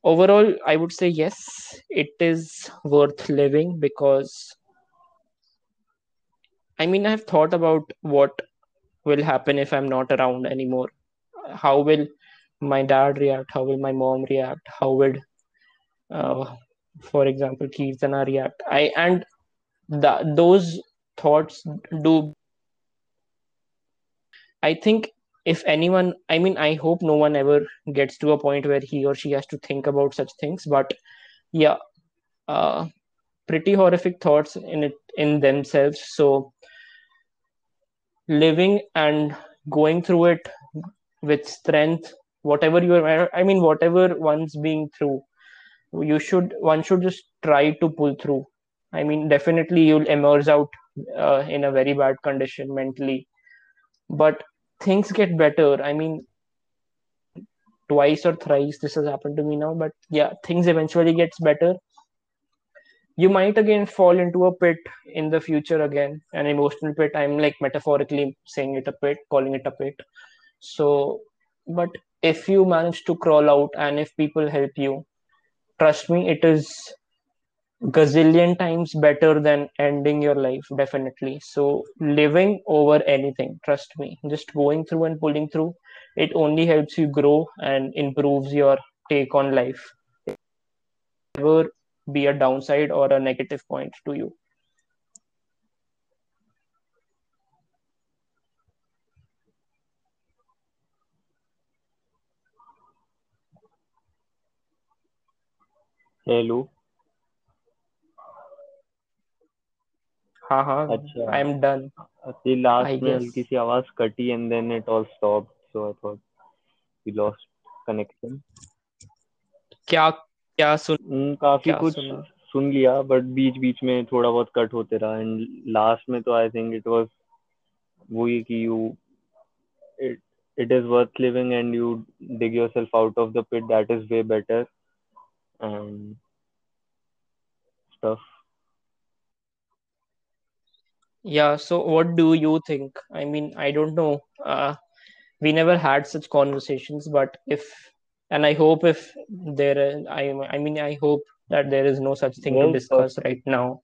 overall, I would say yes, it is worth living because i mean i've thought about what will happen if i'm not around anymore. How will my dad react? How will my mom react? How would uh, for example kirtana react? I and the, those thoughts do i think if anyone i mean i hope no one ever gets to a point where he or she has to think about such things but yeah uh, pretty horrific thoughts in it in themselves. So living and going through it with strength whatever you are i mean whatever one's being through you should one should just try to pull through. I mean definitely you'll emerge out uh, in a very bad condition mentally. But things get better. I mean twice or thrice this has happened to me now but yeah things eventually gets better you might again fall into a pit in the future again an emotional pit. I'm like metaphorically saying it a pit calling it a pit. So but if you manage to crawl out and if people help you trust me it is gazillion times better than ending your life definitely. So living over anything trust me. Just going through and pulling through it only helps you grow and improves your take on life. Never be a downside or a negative point to you hello हाँ हाँ अच्छा I am done the I last में guess हल्की सी आवाज कटी and then it all stopped so I thought we lost connection क्या क्या सुन हम्म, काफी क्या कुछ सुना सुन लिया बट बीच बीच में थोड़ा बहुत कट होते रहा एंड लास्ट में तो आई थिंक इट वाज वही कि you it it is worth living and you dig yourself out of the pit that is way better and stuff yeah so what do you think i mean i don't know uh, we never had such conversations but if and i hope if there i i mean i hope that there is no such thing to well first, discuss right now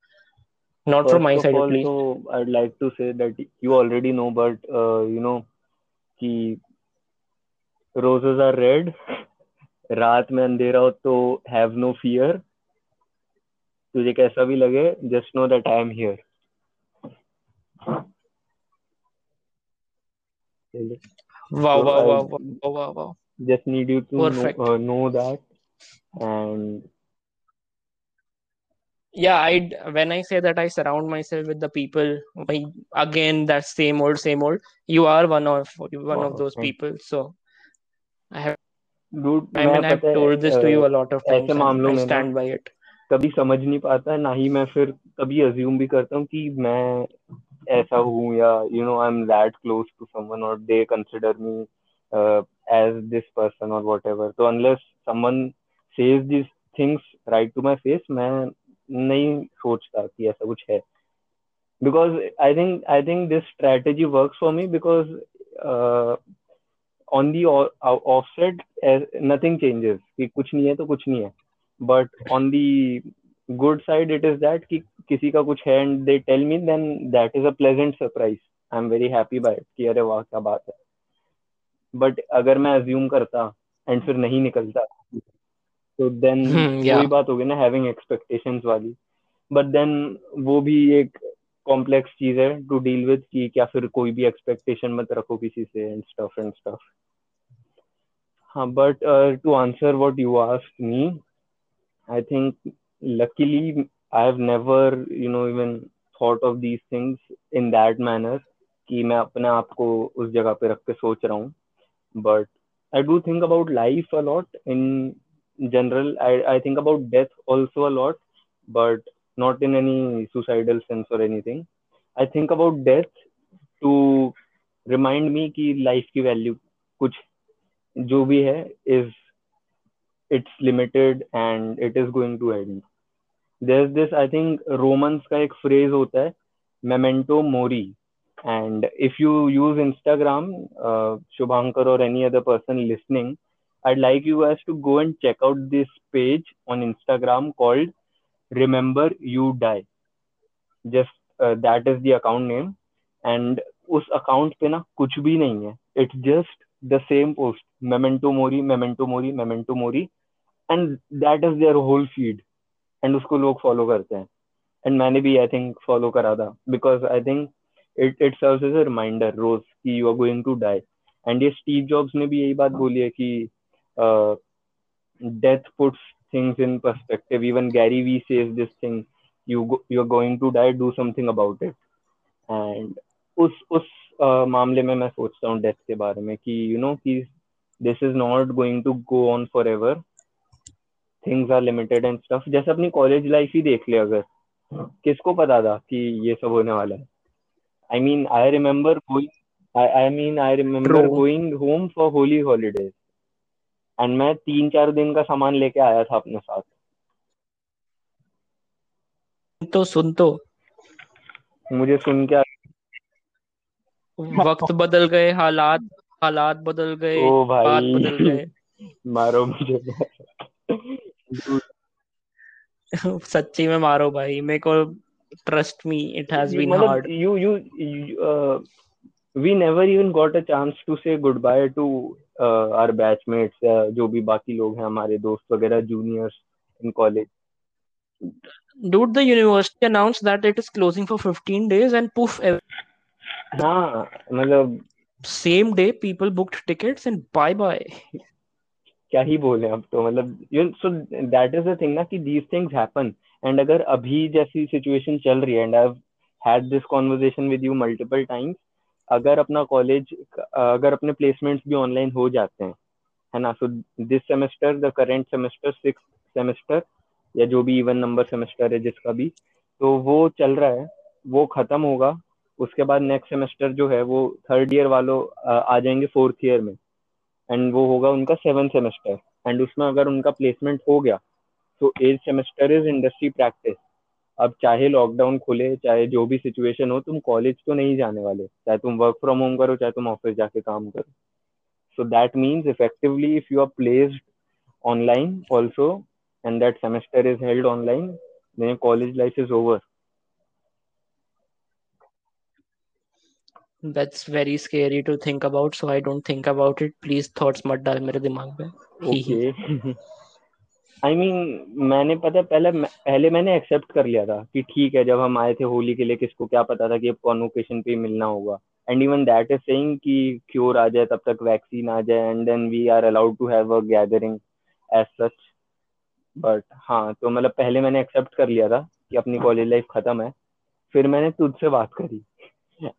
not from first my of side at all least so i'd like to say that you already know but uh, you know कि roses are red रात में अंधेरा हो तो have no fear तुझे कैसा भी लगे just know that I am here wow so wow I wow wow wow wow, wow. just need you to know perfect uh, know that and yeah i when i say that i surround myself with the people I, again that same old same old you are one of one of wow those thank people so i have dude i मैं mean i've पता है told this to uh, you a lot of ऐसे times and मामलों i में ना stand by it कभी समझ नहीं पाता ना ही मैं फिर कभी अज्यूम भी करता हूँ कि मैं ऐसा हूँ या you know I am that close to someone और they consider me this person और वट एवर तो unless someone says this things right to my face मैं नहीं सोचता कि ऐसा कुछ है because I think I think this strategy works for me because uh, on the offset uh, nothing changes कि कुछ नहीं है तो कुछ नहीं है but on the good side it is that कि किसी का कुछ है and they tell me then that is a pleasant surprise I'm very happy by it कि अरे वाह क्या बात है but अगर मैं अज्यूम करता एंड फिर नहीं निकलता तो then Hmm, वही बात होगी ना having expectations वाली। बट देन वो भी एक कॉम्प्लेक्स चीज़ है टू डील विद कि क्या फिर कोई भी एक्सपेक्टेशन मत रखो किसी से एंड स्टफ़ एंड स्टफ़ हाँ but to answer what you asked me I think luckily I have never you know even thought of these things in that manner कि मैं अपने आप को उस जगह पे रख के सोच रहा हूँ। but I do think about life a lot in general. I, I think about death also a lot, but not in any suicidal sense or anything. I think about death to remind me कि life की value कुछ जो भी है is it's limited and it is going to end. There's this I think Romans का एक phrase होता है memento mori and if you use Instagram, uh, Shubhankar or any other person listening, I'd like you guys to go and check out this page on Instagram called Remember You Die. Just uh, that is the account name. And उस account पे ना कुछ भी नहीं है. It's just the same post. Memento mori, memento mori, memento mori. And that is their whole feed. And उसको लोग follow करते हैं. And मैंने भी I think follow करा था. Because I think it it serve as a reminder रोज की you are going to die and ये स्टीव जॉब्स ने भी यही बात बोली है कि death puts things in perspective even Gary Vee says this thing you you are going to die do something about it and उस उस मामले में मैं सोचता हूँ डेथ के बारे में कि यू नो कि this is not going to go on forever things are limited and stuff जैसे अपनी कॉलेज लाइफ ही देख ले अगर। किसको पता था कि ये सब होने वाला है? I mean, I remember going. I, I mean, I remember True. going home for holy holidays. And मैं तीन चार दिन का सामान लेके आया था अपने साथ तो सुन तो मुझे सुन के वक्त बदल गए हालात हालात बदल गए ओ भाई बात बदल गए मारो मुझे सच्ची में मारो भाई मेरे को trust me it has been मतलब hard you you, you uh, we never even got a chance to say goodbye to uh, our batchmates uh, जो भी बाकी लोग हैं हमारे दोस्त वगैरह juniors in college dude the university announced that it is closing for 15 days and poof हाँ मतलब same day people booked tickets and bye bye क्या ही बोले अब तो मतलब you so that is the thing ना कि दीज थिंग्स हैपन एंड अगर अभी जैसी सिचुएशन चल रही है and I had this conversation with you multiple times अगर अपना कॉलेज अगर अपने प्लेसमेंट्स भी ऑनलाइन हो जाते हैं, है ना? So this semester the current semester six semester या जो भी इवन नंबर सेमेस्टर है, जिसका भी तो वो चल रहा है, वो खत्म होगा, उसके बाद नेक्स्ट सेमेस्टर जो है, वो थर्ड ईयर वालों आ जाएँगे फोर्थ ईयर में एंड वो होगा उनका सेवन सेमेस्टर एंड उसमें अगर उनका प्लेसमेंट हो गया तो as semester is industry practice अब चाहे लॉकडाउन खुले चाहे जो भी सिचुएशन हो तुम कॉलेज तो नहीं जाने वाले चाहे तुम वर्क फ्रॉम होम करो चाहे तुम ऑफ़िस जाके काम करो so that means effectively if you are placed online also and that semester is held online college life is over That's very scary to think about. So I don't think about it. Please, thoughts mat dal mere dimag pe. Okay. I I mean mean, मैंने पता पहले पहले मैंने accept कर लिया था कि ठीक है जब हम आए थे होली के लिए किसको क्या पता था कि अब कॉन्वोकेशन पे मिलना होगा। And even that is saying कि क्योर आ जाए तब तक वैक्सीन आ जाए and then we are allowed to have a gathering as such but हाँ तो मतलब पहले मैंने एक्सेप्ट कर लिया था कि अपनी कॉलेज लाइफ खत्म है। फिर मैंने तुझसे बात करी।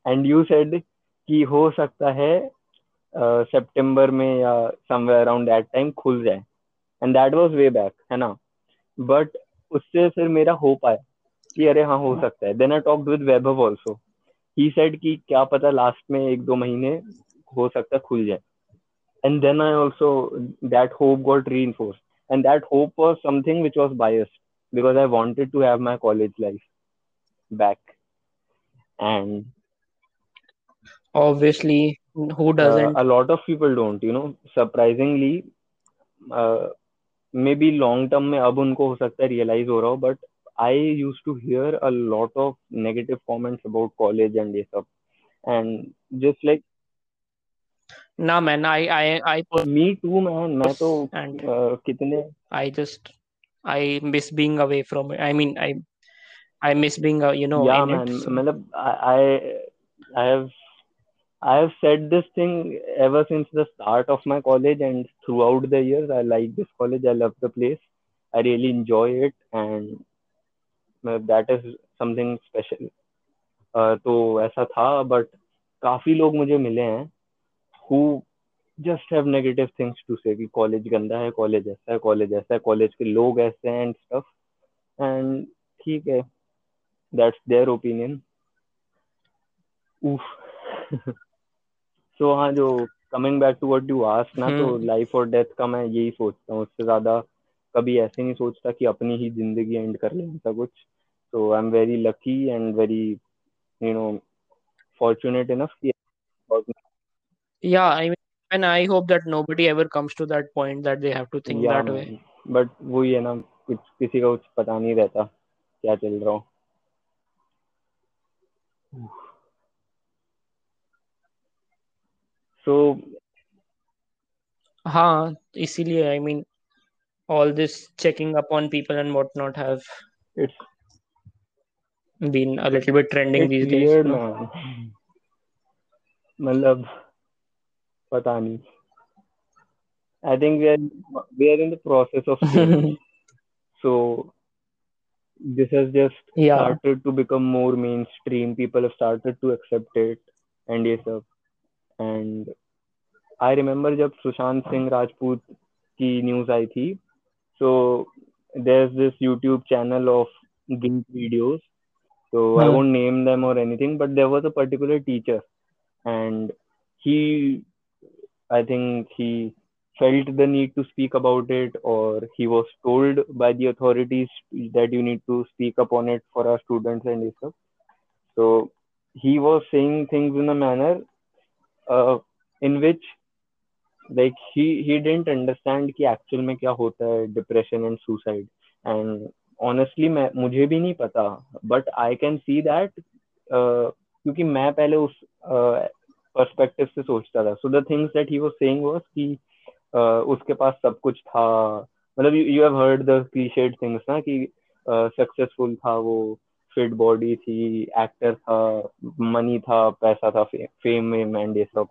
एंड यू सेड कि हो सकता है सितंबर uh, में या समवेयर अराउंड दैट टाइम खुल जाए। And that was way back है ना? बट उससे फिर मेरा होप आया कि अरे हाँ हो सकता है। Then I talk with Vaibhav also he said कि क्या पता लास्ट में एक दो महीने हो सकता खुल जाए। And then I also that hope got re and that hope was something which was biased because I wanted to have my college life back and obviously who doesn't a lot of people don't you know surprisingly maybe long term में अब उनको हो सकता है realise हो रहा हो but I use to hear a lot of negative comments about college and ये सब. एंड जस्ट लाइक ना man I I I me too man मैं तो and uh, कितने I just I miss being away from I mean I I miss being you know या man मतलब I I have I have said this thing ever since the start of my college and throughout the years. I like this college. I love the place. I really enjoy it and that is something special. Uh, तो ऐसा था but काफ़ी लोग मुझे मिले हैं who just have negative things to say कि college गंदा है कॉलेज ऐसा है कॉलेज ऐसा है कॉलेज के लोग ऐसे हैं एंड स्टफ़ एंड ठीक है दैट्स देयर ओपिनियन उफ सो हाँ जो coming back to what you ask ना तो लाइफ और डेथ का मैं यही सोचता हूँ। उससे ज़्यादा कभी ऐसे नहीं सोचता कि अपनी ही ज़िंदगी एंड कर ले ऐसा कुछ। तो I am very lucky and very you know fortunate enough yeah i mean and i hope that nobody ever comes to that point that they have to think yeah, that way. but वही है ना कुछ किसी का कुछ पता नहीं रहता क्या चल रहा हो। so हाँ इसीलिए I mean all this checking up on people and whatnot have it's been a little bit trending it's these weird, days. Man. मतलब पता नहीं I think we are we are in the process of change. so this has just yeah. started to become more mainstream. People have started to accept it and yes, and I remember जब सुशांत सिंह राजपूत की news आई थी so there is this YouTube channel of gink videos so hmm. i won't name them or anything but there was a particular teacher and he i think he felt the need to speak about it or he was told by the authorities that you need to speak upon it for our students and stuff so he was saying things in a manner uh, in which like he he didn't understand कि actual में क्या होता है depression and suicide. And honestly मैं मुझे भी नहीं पता but I can see that क्योंकि मैं पहले उस पर्सपेक्टिव uh, से सोचता था. So the things that he was saying was कि uh, उसके पास सब कुछ था. मतलब you have heard the cliched things ना कि सक्सेसफुल uh, था वो. फिट बॉडी थी एक्टर था मनी था पैसा था फेम वेम एंड ये सब.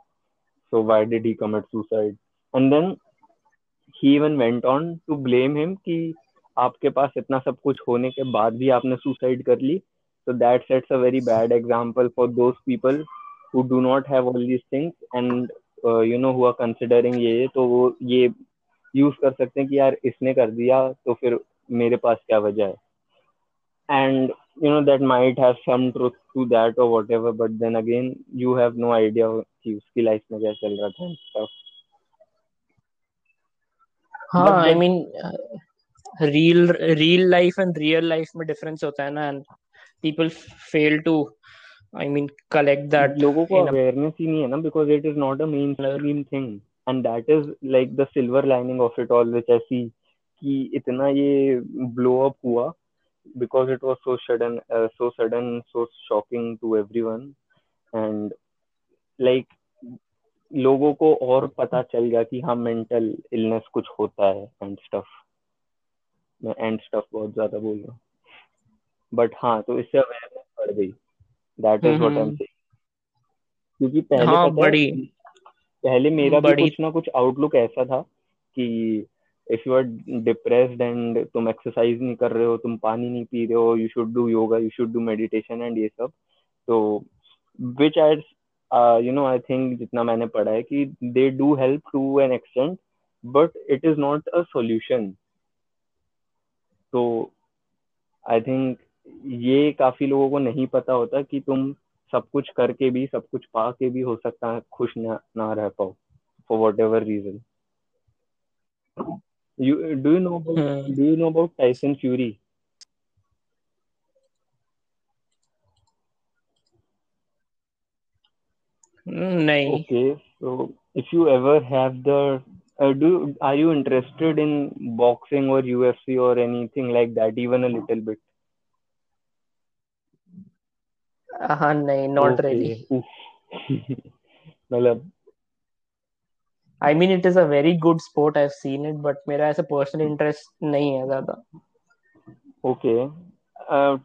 So why did he commit suicide and then he even went on to blame him कि आपके पास इतना सब कुछ होने के बाद भी आपने सुसाइड कर ली. Sets a very bad example for those people who do not have all these things and uh, you know who are considering ये तो वो ये यूज़ कर सकते हैं कि यार इसने कर दिया तो फिर मेरे पास क्या वजह है? and you know that might have some truth to that or whatever but then again you have no idea कि उसकी लाइफ में क्या चल रहा था stuff हाँ I mean real real life and real life में डिफरेंस होता है ना and people fail to I mean collect that लोगों को अवेयरनेस ही नहीं है ना because it is not a mainstream thing and that is like the silver lining of it all which I see कि इतना ये ब्लो अप हुआ because it was so sudden uh, so sudden so shocking to everyone. And like लोगों को और पता चल गया कि हाँ मेंटल इलनेस कुछ होता है एंड स्टफ़ मैं एंड स्टफ़ बहुत ज़्यादा बोल रहा हूँ। बट हाँ तो इससे अवेयरनेस बढ़ गई। That is what I am क्योंकि पहले हाँ, पता बड़ी पहले मेरा भी कुछ ना कुछ आउटलुक ऐसा था कि if you are depressed and तुम एक्सरसाइज नहीं कर रहे हो, तुम पानी नहीं पी रहे हो you should do yoga you should do meditation and ये सब। तो which I you know I think जितना मैंने पढ़ा है कि they do help to an extent but it is not a solution तो आई थिंक ये काफ़ी लोगों को नहीं पता होता कि तुम सब कुछ करके भी, सब कुछ पा के भी हो सकता है, खुश ना ना रह पाओ for whatever reason you do you know about hmm. do you know about Tyson Fury? No. Okay, so if you ever have the uh, do are you interested in boxing or UFC or anything like that, even a little bit? हाँ नहीं not really मतलब I mean it is a very good sport I have seen it but मेरा ऐसा personal interest नहीं है ज़्यादा। Okay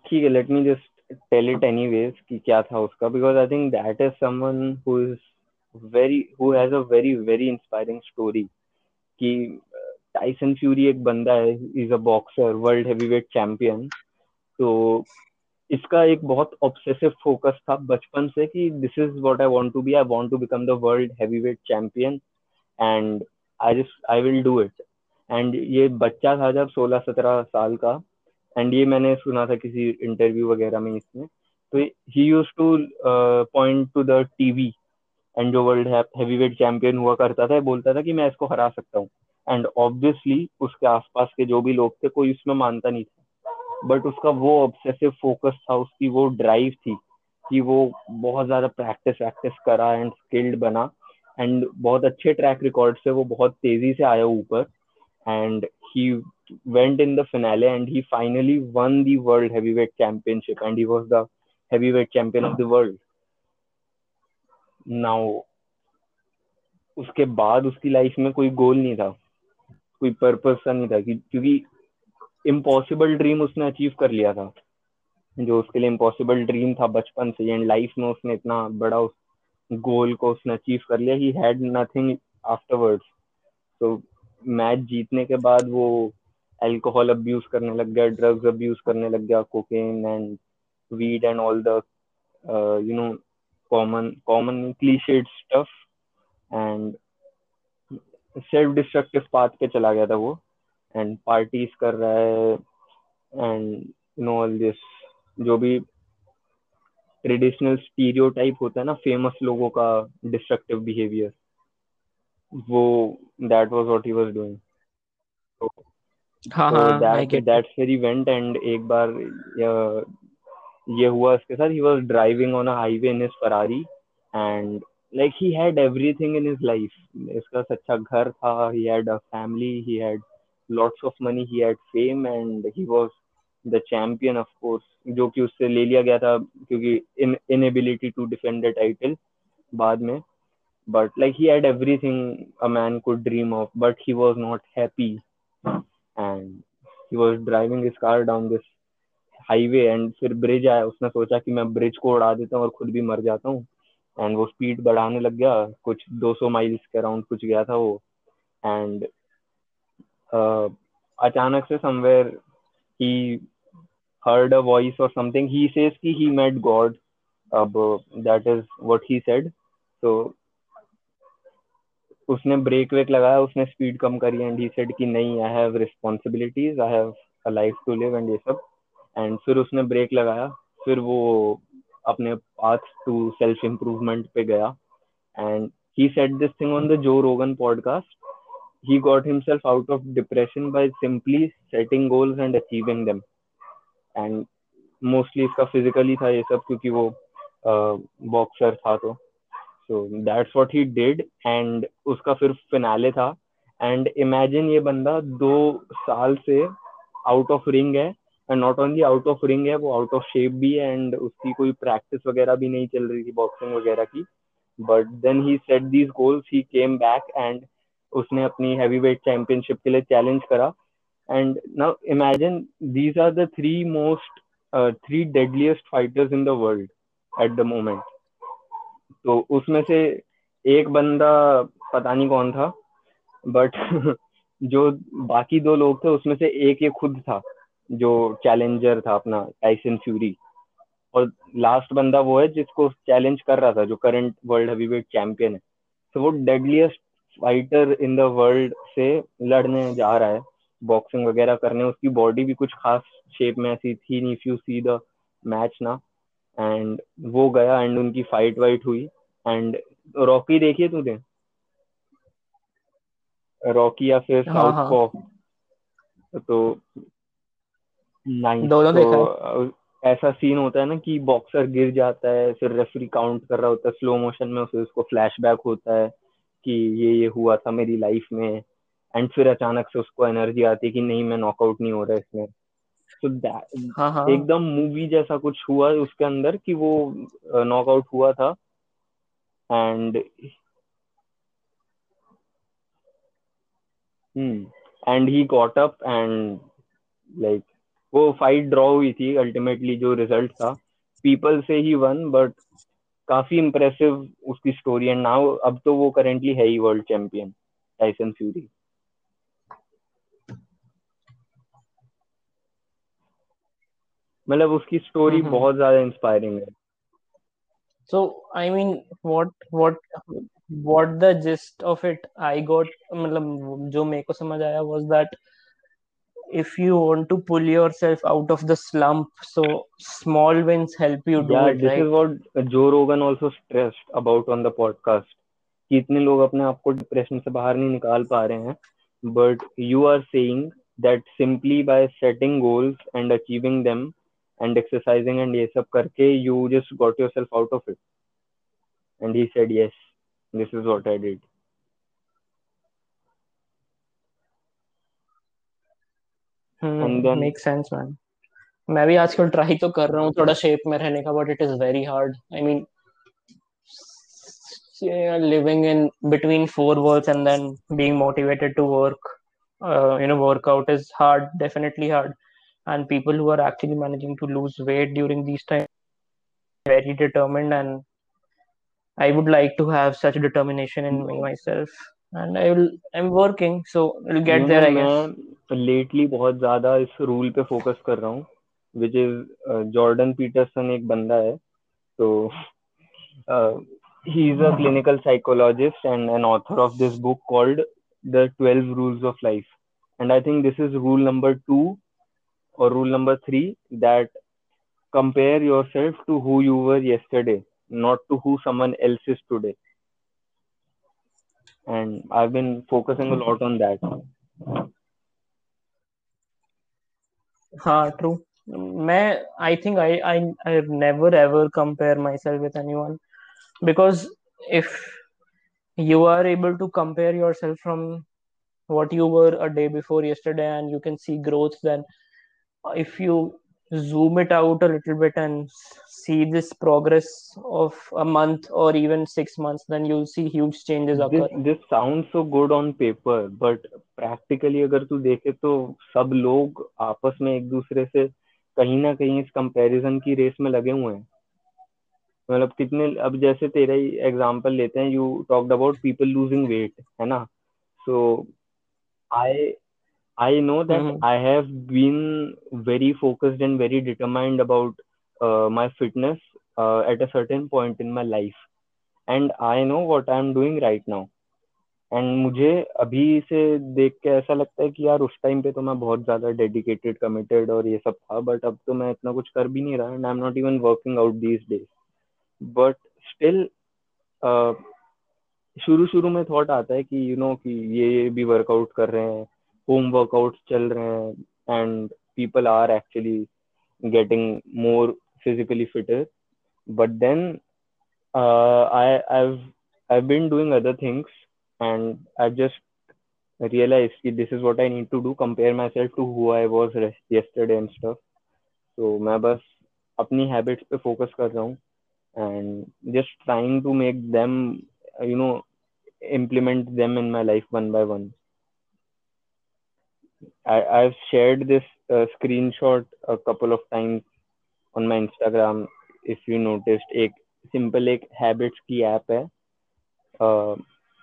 ठीक है let me just tell it anyways कि क्या था उसका because I think that is someone who is very who has a very very inspiring story कि टाइसन फ्यूरी एक बंदा है is a boxer world heavyweight champion तो इसका एक बहुत ऑब्सेसिव फोकस था बचपन से कि this is what I want to be I want to become the world heavyweight champion and I just I will do it and ये बच्चा था जब सोलह सत्रह साल का एंड ये मैंने सुना था किसी इंटरव्यू वगैरह में इसमें तो he use to point to the TV and जो वर्ल्ड हैवीवेट चैंपियन हुआ करता था, बोलता था कि मैं इसको हरा सकता हूँ। एंड ऑब्वियसली उसके आसपास के जो भी लोग थे, कोई उसमें मानता नहीं था। बट उसका वो ऑब्सेसिव फोकस था, उसकी वो ड्राइव थी कि वो बहुत ज़्यादा प्रैक्टिस वैक्टिस करा एंड स्किल्ड बना। एंड बहुत अच्छे ट्रैक रिकॉर्ड से वो बहुत तेज़ी से आया ऊपर। And he went in the finale and he finally won the world heavyweight championship and he was the heavyweight champion of the world. Now, उसके बाद उसकी लाइफ में कोई गोल नहीं था। कोई पर्पस सा नहीं था क्योंकि इम्पॉसिबल ड्रीम उसने अचीव कर लिया था। जो उसके लिए इम्पॉसिबल ड्रीम था बचपन से एंड लाइफ में उसने इतना बड़ा उस गोल को उसने अचीव कर लिया. ही हैड नथिंग आफ्टरवर्ड्स तो मैच जीतने के बाद वो अल्कोहल अब्यूज करने लग गया ड्रग्स अब्यूज करने लग गया cocaine and weed and all the you know common common cliched stuff and self destructive path पे चला गया था वो. एंड पार्टीज़ कर रहा है. And you know all this जो भी ट्रेडिशनल स्टीरियोटाइप होता है ना फ़ेमस लोगों का डिस्ट्रक्टिव बिहेवियर वो that was what he was doing हाँ हाँ that that's very went and एक बार ये हुआ उसके साथ he was driving on a highway in his Ferrari and like he had everything in his life. इसका अच्छा घर था he had a family he had lots of money he had fame and he was the champion of course जो कि उससे ले लिया गया था क्योंकि in inability to defend the title बाद में. But like he had everything a man could dream of but he was not happy. And he was driving his car down this highway and फिर bridge आया। उसने सोचा कि मैं bridge को उड़ा देता हूँ और खुद भी मर जाता हूँ। एंड वो स्पीड बढ़ाने लग गया। कुछ 200 माइल्स के अराउंड कुछ गया था वो। एंड uh, अचानक से somewhere he heard a voice or something, he says कि he met god. अब that is what he said. So, उसने ब्रेक वेक लगाया, उसने स्पीड कम करी एंड ही सेड कि नहीं I have responsibilities I have a life to live and ये सब. एंड फिर उसने ब्रेक लगाया, फिर वो अपने पाथ टू सेल्फ इम्प्रूवमेंट पे गया. And he set this thing on the Joe Rogan podcast he got himself out of depression by simply setting goals and achieving them. And mostly इसका physically था ये सब क्योंकि वो बॉक्सर uh, था तो। So that's what he did and उसका फिर फिनाले था। एंड इमेजिन ये बंदा दो साल से आउट ऑफ़ रिंग है and not only out of ring है वो आउट ऑफ़ शेप भी है एंड उसकी कोई प्रैक्टिस वगैरह भी नहीं चल रही थी बॉक्सिंग वगैरह की। But then he set these goals he came back and उसने अपनी हैवी वेट चैंपियनशिप के लिए चैलेंज करा। And now imagine these are the three most three deadliest fighters in the world at the moment तो उसमें से एक बंदा पता नहीं कौन था बट जो बाकी दो लोग थे, उसमें से एक ये खुद था, जो चैलेंजर था अपना टाइसन फ्यूरी और लास्ट बंदा वो है जिसको चैलेंज कर रहा था, जो करंट वर्ल्ड हैवीवेट चैंपियन है। तो वो deadliest fighter in the world से लड़ने जा रहा है। बॉक्सिंग वगैरह करने उसकी बॉडी भी कुछ खास शेप में ऐसी थी नहीं if you see the match ना। एंड वो गया एंड उनकी फाइट वाइट हुई। एंड रॉकी देखिए तुझे? रॉकी या फिर साउथ हाँ। हाँ तो नाइस दोनों तो ऐसा सीन होता है ना कि बॉक्सर गिर जाता है फिर रेफरी काउंट कर रहा होता है स्लो मोशन में उसे उसको फ्लैशबैक होता है कि ये ये हुआ था मेरी लाइफ में। एंड फिर अचानक से उसको एनर्जी आती है कि नहीं मैं नॉकआउट नहीं हो रहा इसमें। तो हाँ हाँ। एकदम मूवी जैसा कुछ हुआ उसके अंदर कि वो नॉकआउट हुआ था। And and he got up and like वो फाइट ड्रॉ हुई थी अल्टीमेटली जो रिज़ल्ट था। People say he won but काफ़ी इम्प्रेसिव उसकी स्टोरी एंड नाउ अब तो वो करेंटली है ही वर्ल्ड चैंपियन टाइसन फ्यूरी मतलब उसकी स्टोरी हम्म बहुत ज़्यादा इंस्पायरिंग है so i mean what what what the gist of it i got मतलब जो मेरे को समझ आया was that if you want to pull yourself out of the slump so small wins help you do Yeah, it this right? is what Joe Rogan also stressed about on the podcast. कि इतने लोग अपने आप को depression से बाहर नहीं निकाल पा रहे हैं but you are saying that simply by setting goals and achieving them and exercising and ये सब करके you just got yourself out of it and he said yes this is what I did hmm and then make sense man मैं भी आजकल try तो कर रहा हूँ थोड़ा शेप में रहने का but it is very hard I mean living in between four walls and then being motivated to work uh, you know workout is hard definitely hard and people who are actually managing to lose weight during these times very determined and i would like to have such determination in me myself and i will i'm working so i'll you get know there i guess मैं lately बहुत ज्यादा इस rule पे focus कर रहा हूँ which is Jordan Peterson एक बंदा है तो he is a clinical psychologist and an author of this book called the 12 rules of life and i think this is rule number 2 or rule number 3 that compare yourself to who you were yesterday not to who someone else is today and i've been focusing a lot on that हाँ true मैं I think I I I never ever compare myself with anyone because if you are able to compare yourself from what you were a day before yesterday and you can see growth then if you zoom it out a little bit and see this progress of a month or even six months, then you'll see huge changes this occur. this sounds so good on paper but practically अगर तू देखे तो सब लोग आपस में एक दूसरे से कहीं ना कहीं इस कंपैरिजन की रेस में लगे हुए हैं मतलब कितने अब जैसे तेरा ही एग्जांपल लेते हैं you talked about people losing weight है ना so I I know that Mhm. I have been very focused and very determined about uh, my fitness uh, at a certain point in my life. And I know what I'm doing right now. And मुझे अभी से देख के ऐसा लगता है कि यार उस टाइम पे तो मैं बहुत ज़्यादा डेडिकेटेड कमिटेड और ये सब था बट अब तो मैं इतना कुछ कर भी नहीं रहा and I am not even working out these days but still शुरू शुरू में थॉट आता है कि यू you नो know, कि ये भी वर्कआउट कर रहे हैं होम वर्कआउट चल रहे हैं and people are actually getting more physically fitter but then I been doing other things and I just realize की this is what I need to do compare myself to who I was yesterday and stuff so मैं बस अपनी habits पे focus कर रहा हूँ and just trying to make them you know implement them in my life one by one I, I've shared this uh, screenshot a couple of times on my Instagram. If you noticed, a simple ek habits ki app hai, uh,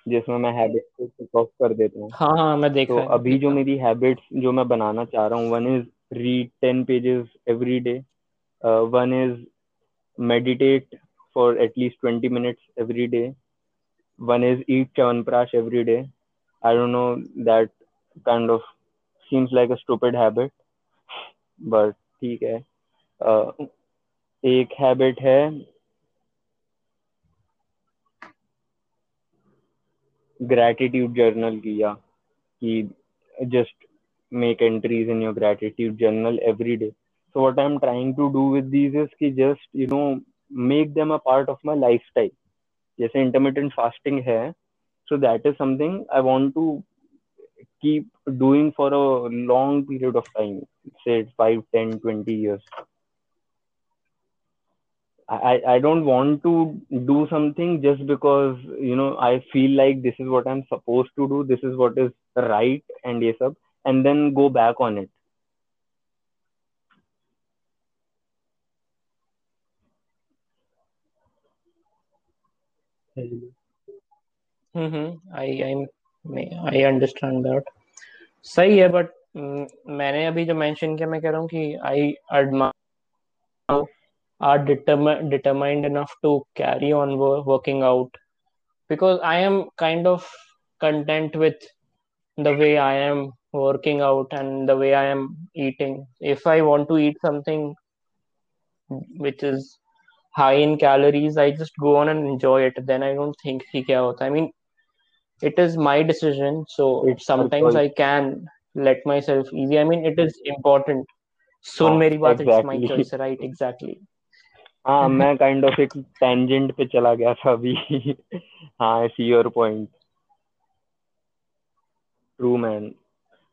जिसमें मैं habits को टिक of कर देता हूँ। हाँ, हाँ, मैं देख तो अभी जो मेरी हैबिट्स जो मैं बनाना चाह रहा हूँ one is read ten pages every day one is meditate for at least twenty minutes every day one is eat chyawanprash every day I don't know that kind of seems like a stupid habit but ठीक है uh, एक habit है gratitude journal किया कि just make entries in your gratitude journal every day so what i'm trying to do with these is कि just you know make them a part of my lifestyle जैसे intermittent fasting है so that is something i want to keep doing for a long period of time say 5 10 20 years I, I don't want to do something just because you know I feel like this is what I'm supposed to do, this is what is right and yes up, and then go back on it. Mm-hmm. mm-hmm. I I'm I understand that सही है but मैंने अभी जो mention किया, मैं कह रहा हूँ कि I admire are determined enough to carry on working out because I am kind of content with the way I am working out and the way I am eating if I want to eat something which is high in calories I just go on and enjoy it then I don't think कि क्या होता I mean it is my decision. So It's your sometimes choice. I can let myself easy. I mean, it is important. सुन हाँ, मेरी बात it's my exactly. Choice right exactly हाँ मैं kind of एक tangent पे चला गया था अभी हाँ I see your point true man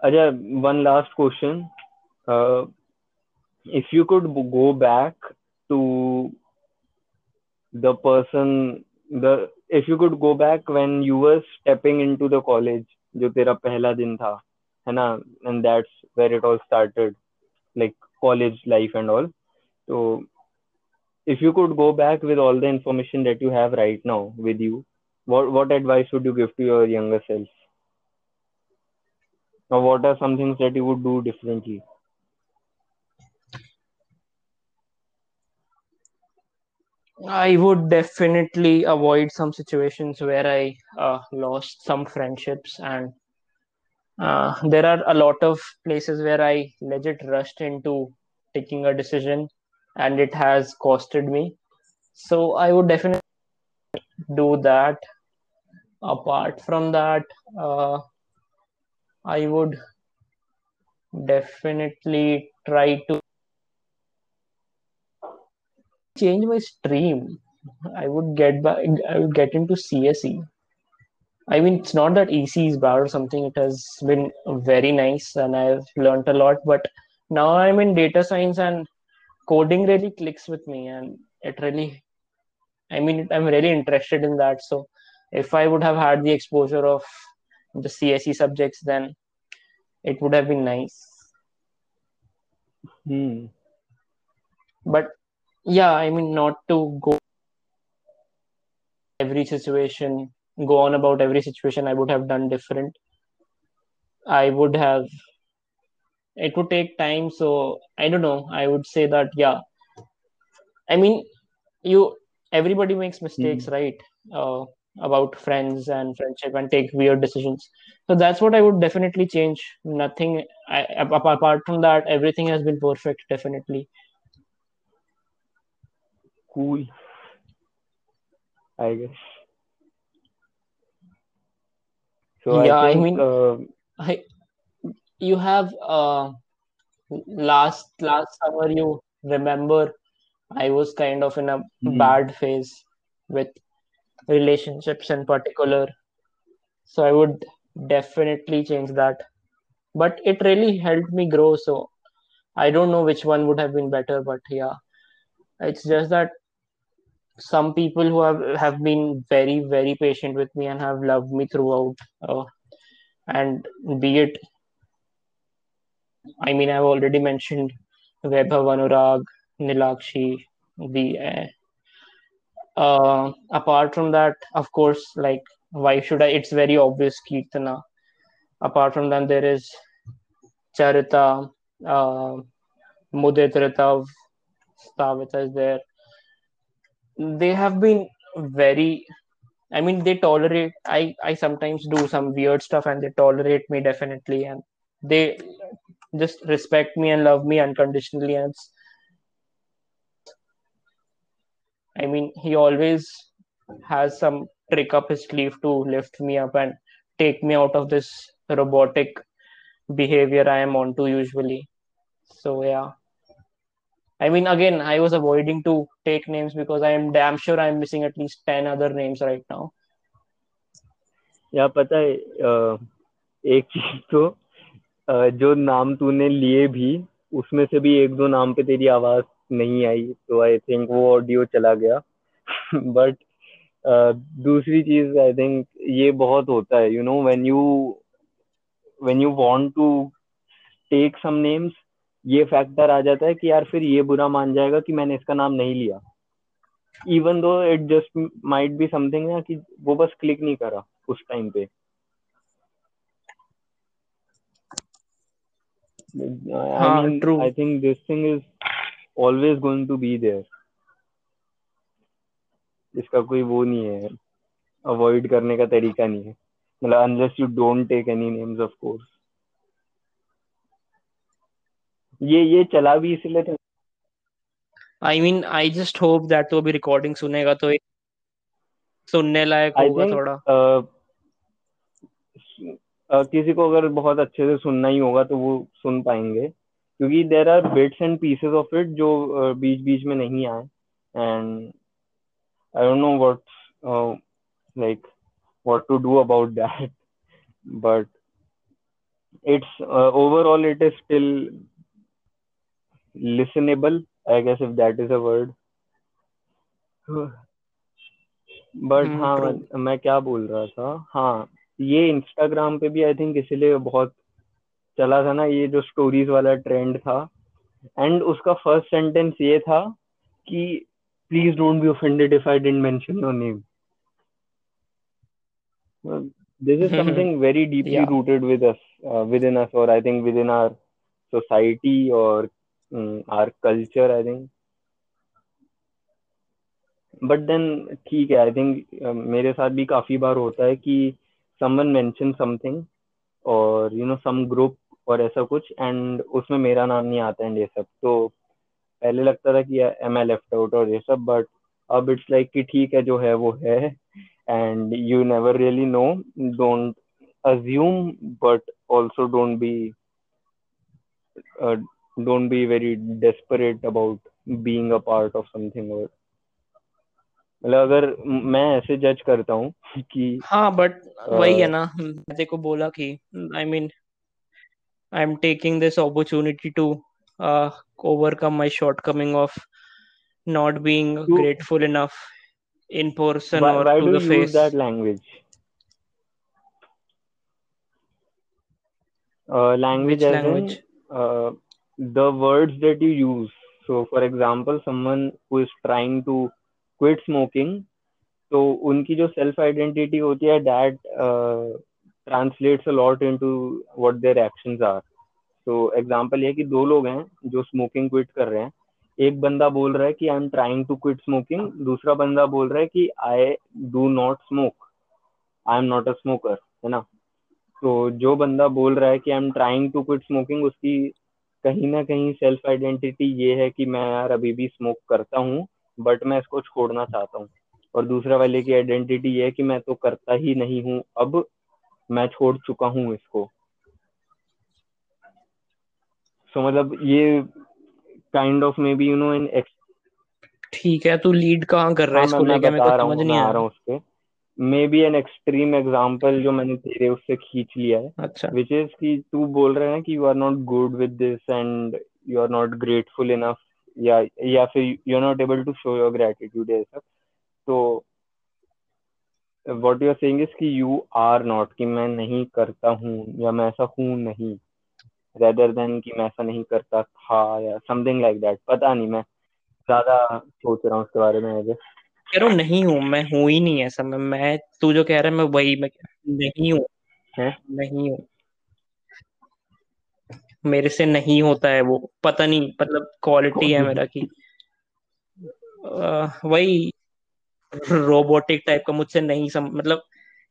अच्छा one last question if you could go back to the person the if you could go back when you were stepping into the college जो तेरा पहला दिन था है ना and that's where it all started like college life and all so if you could go back with all the information that you have right now with you what what advice would you give to your younger self or what are some things that you would do differently I would definitely avoid some situations where I uh, lost some friendships, and uh, there are a lot of places where I legit rushed into taking a decision, and it has costed me. So I would definitely do that. Apart from that, uh, I would definitely try to change my stream. I would get back. I would get into CSE. I mean, it's not that EC is bad or something. It has been very nice, and I've learned a lot. But now i'm in data science and coding really clicks with me and it really i mean i'm really interested in that so if i would have had the exposure of the cse subjects then it would have been nice Hmm. but yeah i mean not to go every situation go on about every situation i would have done different. I would have it would take time so i don't know. I would say that yeah. I mean you everybody makes mistakes right? Uh, about friends and friendship and take weird decisions. So that's what i would definitely change. Nothing I, ap- apart from that everything has been perfect definitely Cool. I guess. So Yeah, I I mean, uh, I you have uh last last summer you remember I was kind of in a hmm, bad phase with relationships in particular. So I would definitely change that. But it really helped me grow, so I don't know which one would have been better, but yeah, it's just that some people who have have been very, very patient with me and have loved me throughout. Uh, and be it, I mean, I've already mentioned Vaibhav Anurag, Nilakshi, the uh, uh, apart from that, of course, like why should I? It's very obvious, Kirtana. Apart from that, there is Charita, uh, Mudit Stavita is there. They have been very. I mean, they tolerate. I I sometimes do some weird stuff, and they tolerate me definitely, and they just respect me and love me unconditionally. And I mean, he always has some trick up his sleeve to lift me up and take me out of this robotic behavior I am onto usually. So yeah. I mean, again, I was avoiding to take names because I am damn sure I'm missing at least 10 other names right now. या पता है एक चीज़ तो जो नाम तूने लिए भी, उसमें से भी एक दो नाम पे तेरी आवाज़ नहीं आई तो आई थिंक वो ऑडियो चला गया बट दूसरी चीज़ आई थिंक ये बहुत होता है you know when you when you want to take some names ये फैक्टर आ जाता है कि यार फिर ये बुरा मान जाएगा कि मैंने इसका नाम नहीं लिया। Even though it just might be something ना कि वो बस क्लिक नहीं करा उस टाइम पे। I mean, true. I think this thing is always going to be there. इसका कोई वो नहीं है। अवॉइड करने का तरीका नहीं है। मतलब unless you don't take any names of course ये ये चला भी इसलिए था I mean I just hope that तो अभी recording सुनेगा तो सुनने लायक आई होगा थोड़ा। किसी को अगर बहुत अच्छे से सुनना ही होगा तो वो सुन पाएँगे। क्योंकि there are bits and pieces of it जो बीच बीच में नहीं आए। And I don't know what like what to do about that. But it's uh, overall it is still listenable i guess if that is a word. But hmm, हाँ मैं क्या बोल रहा था? हाँ ये इंस्टाग्राम पे भी आई थिंक इसीलिए बहुत चला था ना ये जो स्टोरीज वाला ट्रेंड था। एंड उसका फ़र्स्ट सेंटेंस ये था कि please don't be offended if I didn't mention your name this is something very deeply rooted with us within us और I think within our society और um, our culture i think. But then ठीक है I think मेरे साथ भी काफ़ी बार होता है कि समवन मेंशन समथिंग और यू नो सम ग्रुप और ऐसा कुछ एंड उसमें मेरा नाम नहीं आता एंड ये सब। तो पहले लगता था कि एम आई लेफ़्ट आउट और ये सब बट अब इट्स लाइक कि ठीक है जो है वो है। And you never really know don't but also don't be uh, don't be very desperate about being a part of something or मतलब अगर मैं ऐसे जज करता हूँ कि हाँ बट वही है अ, ना मैं तेरे को बोला कि I mean I am taking this opportunity to uh, overcome my shortcoming of not being You- grateful enough in person why, or why to do the the words that you use. So, for example, someone who is trying to quit smoking, तो उनकी जो self identity होती है that translates a lot into what their actions are तो example ये कि दो लोग हैं जो स्मोकिंग क्विट कर रहे हैं। एक बंदा बोल रहा है कि I am trying to quit smoking दूसरा बंदा बोल रहा है कि I do not smoke I am not a smoker है ना? तो जो बंदा बोल रहा है कि I am trying to quit smoking उसकी कहीं ना कहीं सेल्फ आइडेंटिटी ये है कि मैं यार अभी भी स्मोक करता हूँ बट मैं इसको छोड़ना चाहता हूँ। और दूसरा वाले की आइडेंटिटी ये है कि मैं तो करता ही नहीं हूँ अब मैं छोड़ चुका हूँ इसको। सो so, मतलब ये kind of maybe you know in ठीक है तू लीड कहाँ कर रहा है हाँ मैं इसको मैं लेके? मेरे बता को रहा समझ नहीं मैं आ रहा। हूँ उस पे maybe an extreme example जो मैंने तेरे उससे खींच लिया है अच्छा। विच इज़ कि तू बोल रहा है ना कि you are not good with this and you are not grateful enough या या फिर you are not able to show your gratitude ऐसा तो what you are saying is कि यू आर नॉट कि मैं नहीं करता हूँ या मैं ऐसा हूँ नहीं रेदर देन कि मैं ऐसा नहीं करता था या समथिंग लाइक दैट पता नहीं मैं ज़्यादा सोच रहा हूँ उसके बारे में कह रहा हूँ नहीं हूँ मैं हूँ ही नहीं ऐसा मैं मैं तू जो कह रहा है मैं वही मैं नहीं हूँ नहीं हूँ। मेरे से नहीं होता है वो पता नहीं मतलब क्वालिटी है मेरा की अह, वही रोबोटिक टाइप का मुझसे नहीं सम मतलब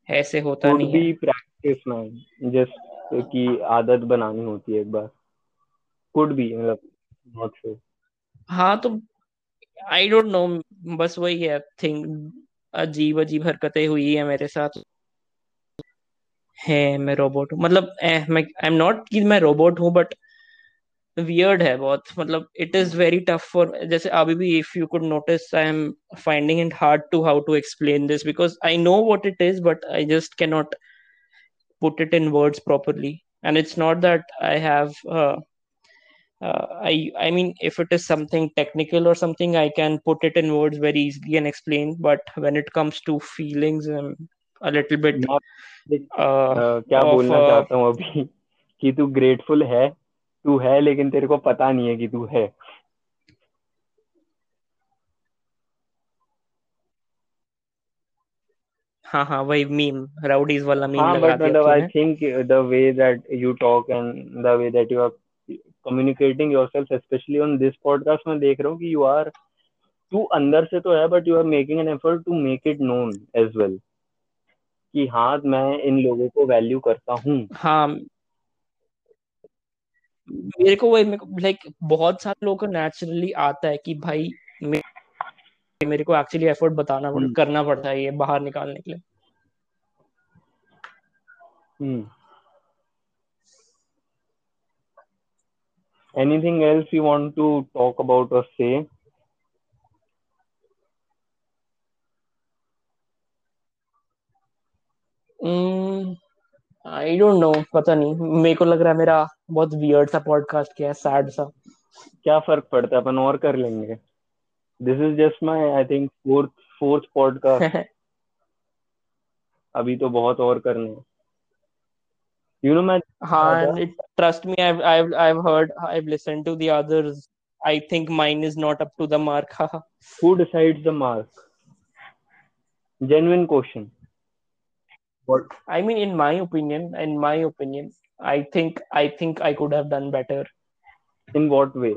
ऐसे होता नहीं है। प्रैक्टिस मैन जस्ट की आदत बनानी होती है एक बार। कुड बी मतलब नॉट श्योर हाँ तो आई डोंट नो बस वही है थिंग अजीब अजीब हरकतें हुई है मेरे साथ। है मैं रोबोट हूँ। मतलब eh, मैं आई एम नॉट कि मैं रोबोट हूँ बट वियर्ड है बहुत। मतलब it is very tough for जैसे अभी भी if you could notice I am finding it hard to how to explain this because I know what it is but I just can not put it in words properly. And it's not that i have uh, uh, i i mean if it is something technical or something i can put it in words very easily and explain but when it comes to feelings i'm a little bit मैं uh, अह, क्या of बोलना uh, चाहता हूँ अभी कि तू grateful है तू है लेकिन तेरे को पता नहीं है कि तू है हाँ हाँ वही मीम राउडीज वाला मीम हाँ लगा बट दिया मतलब I think the way that you talk and the way that you are communicating yourself specially on this podcast में देख रहा हूँ कि यू आर तू अंदर से तो है but you are making an effort to make it known as well कि हाँ मैं इन लोगों को वैल्यू करता हूँ। हाँ। मेरे को वही लाइक बहुत सारे लोगों को नेचुरली आता है कि भाई मेरे को एक्चुअली एफर्ट बताना हम्म। करना पड़ता है ये बाहर निकालने के लिए। हम्म। Anything else you want to talk about or say? I don't know पता नहीं। मेरे को लग रहा है मेरा बहुत वियर्ड सा पॉडकास्ट किया है सैड सा। क्या फ़र्क पड़ता है? अपन और कर लेंगे। This is just my I think fourth fourth podcast अभी तो बहुत और करने हैं। You know, man. Uh, and it, trust me, I've, I've, I've heard, I've listened to the others. I think mine is not up to the mark. Who decides the mark? Genuine question. What? I mean, in my opinion, in my opinion, I think, I think I could have done better. In what way?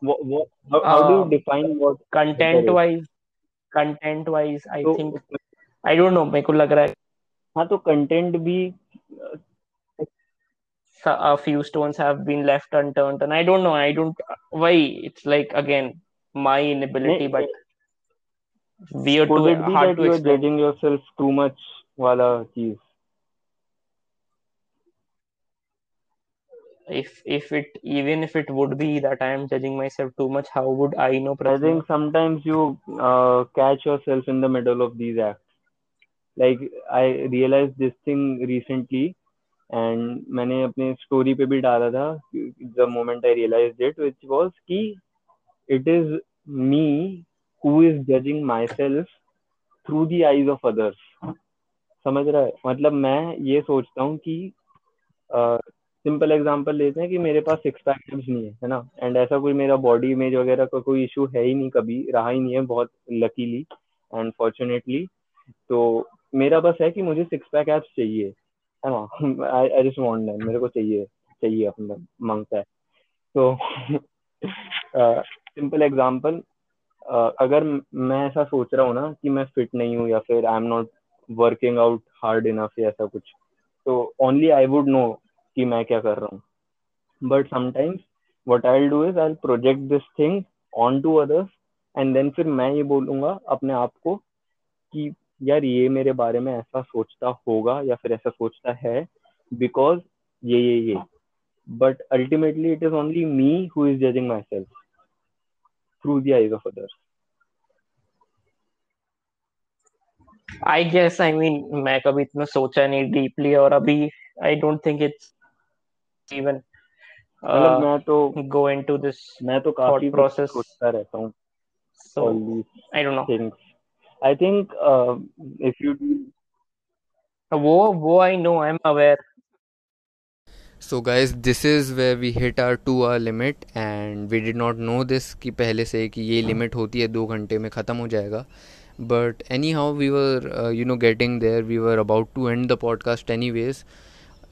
What, what, how, how do you uh, define what content wise content wise i so, think I don't know मेरे को लग रहा है हाँ तो content भी so- a few stones have been left unturned and I don't know I don't why it's like again my inability नहीं but weird could to it be hard that to you are explain judging yourself too much वाला चीज if if it even if it would be that I am judging myself too much, how would I know, I Prathama? think sometimes you uh, catch yourself in the middle of these acts. Like I realized this thing recently, and मैंने अपने story पे भी डाला था the moment I realize it which was कि it is me who is judging myself through the eyes of others समझ रहा है? मतलब मैं ये सोचता हूँ कि सिंपल एग्जांपल लेते हैं कि मेरे पास सिक्स पैक नहीं है है ना? एंड ऐसा कोई मेरा बॉडी इमेज वगैरह का कोई इशू है ही नहीं कभी रहा ही नहीं है बहुत लकीली एंड फॉर्चुनेटली तो मेरा बस है कि मुझे सिक्स पैक एब्स चाहिए, है ना? आई जस्ट वांट मेरे को चाहिए चाहिए अपना माँगता है। तो सिंपल एग्जांपल अगर मैं ऐसा सोच रहा हूँ ना कि मैं फिट नहीं हूँ या फिर I am not working out hard enough या ऐसा कुछ तो ओनली आई वुड नो कि मैं क्या कर रहा हूँ। But sometimes what I do is I project this thing on to others and then फिर मैं ये बोलूँगा अपने आप को कि यार ये मेरे बारे में ऐसा सोचता होगा या फिर ऐसा सोचता है बिकॉज़ ये ये ये। But ultimately it is only me who is judging myself through the eyes of others I guess I mean मैं कभी इतना सोचा नहीं डीपली और अभी I don't think it's even मतलब मैं तो go into this मैं तो काफ़ी process. सोचता रहता हूँ so all these i don't know things I think uh, if you do वो वो i know i'm aware So guys, this is where we hit our two hour limit and we did not know this कि पहले से कि ये limit होती है दो घंटे में ख़त्म हो जाएगा but anyhow we were uh, you know getting there we were about to end the podcast anyways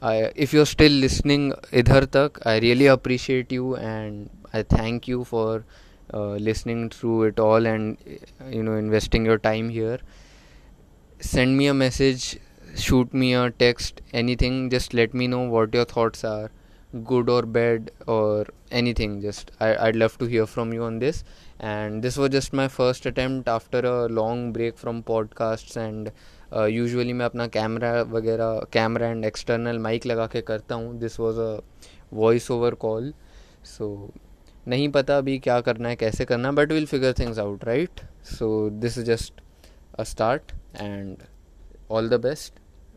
I, if you're still listening idhar tak i really appreciate you and i thank you for uh, listening through it all and uh, you know investing your time here send me a message shoot me a text anything just let me know what your thoughts are good or bad or anything just I, i'd love to hear from you on this and this was just my first attempt after a long break from podcasts and usually uh, मैं अपना camera वगैरह camera and external mic लगा के करता हूँ this was a voice over call so नहीं पता अभी क्या करना है, कैसे करना but will figure things out right so this is just a start and all the best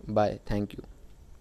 bye thank you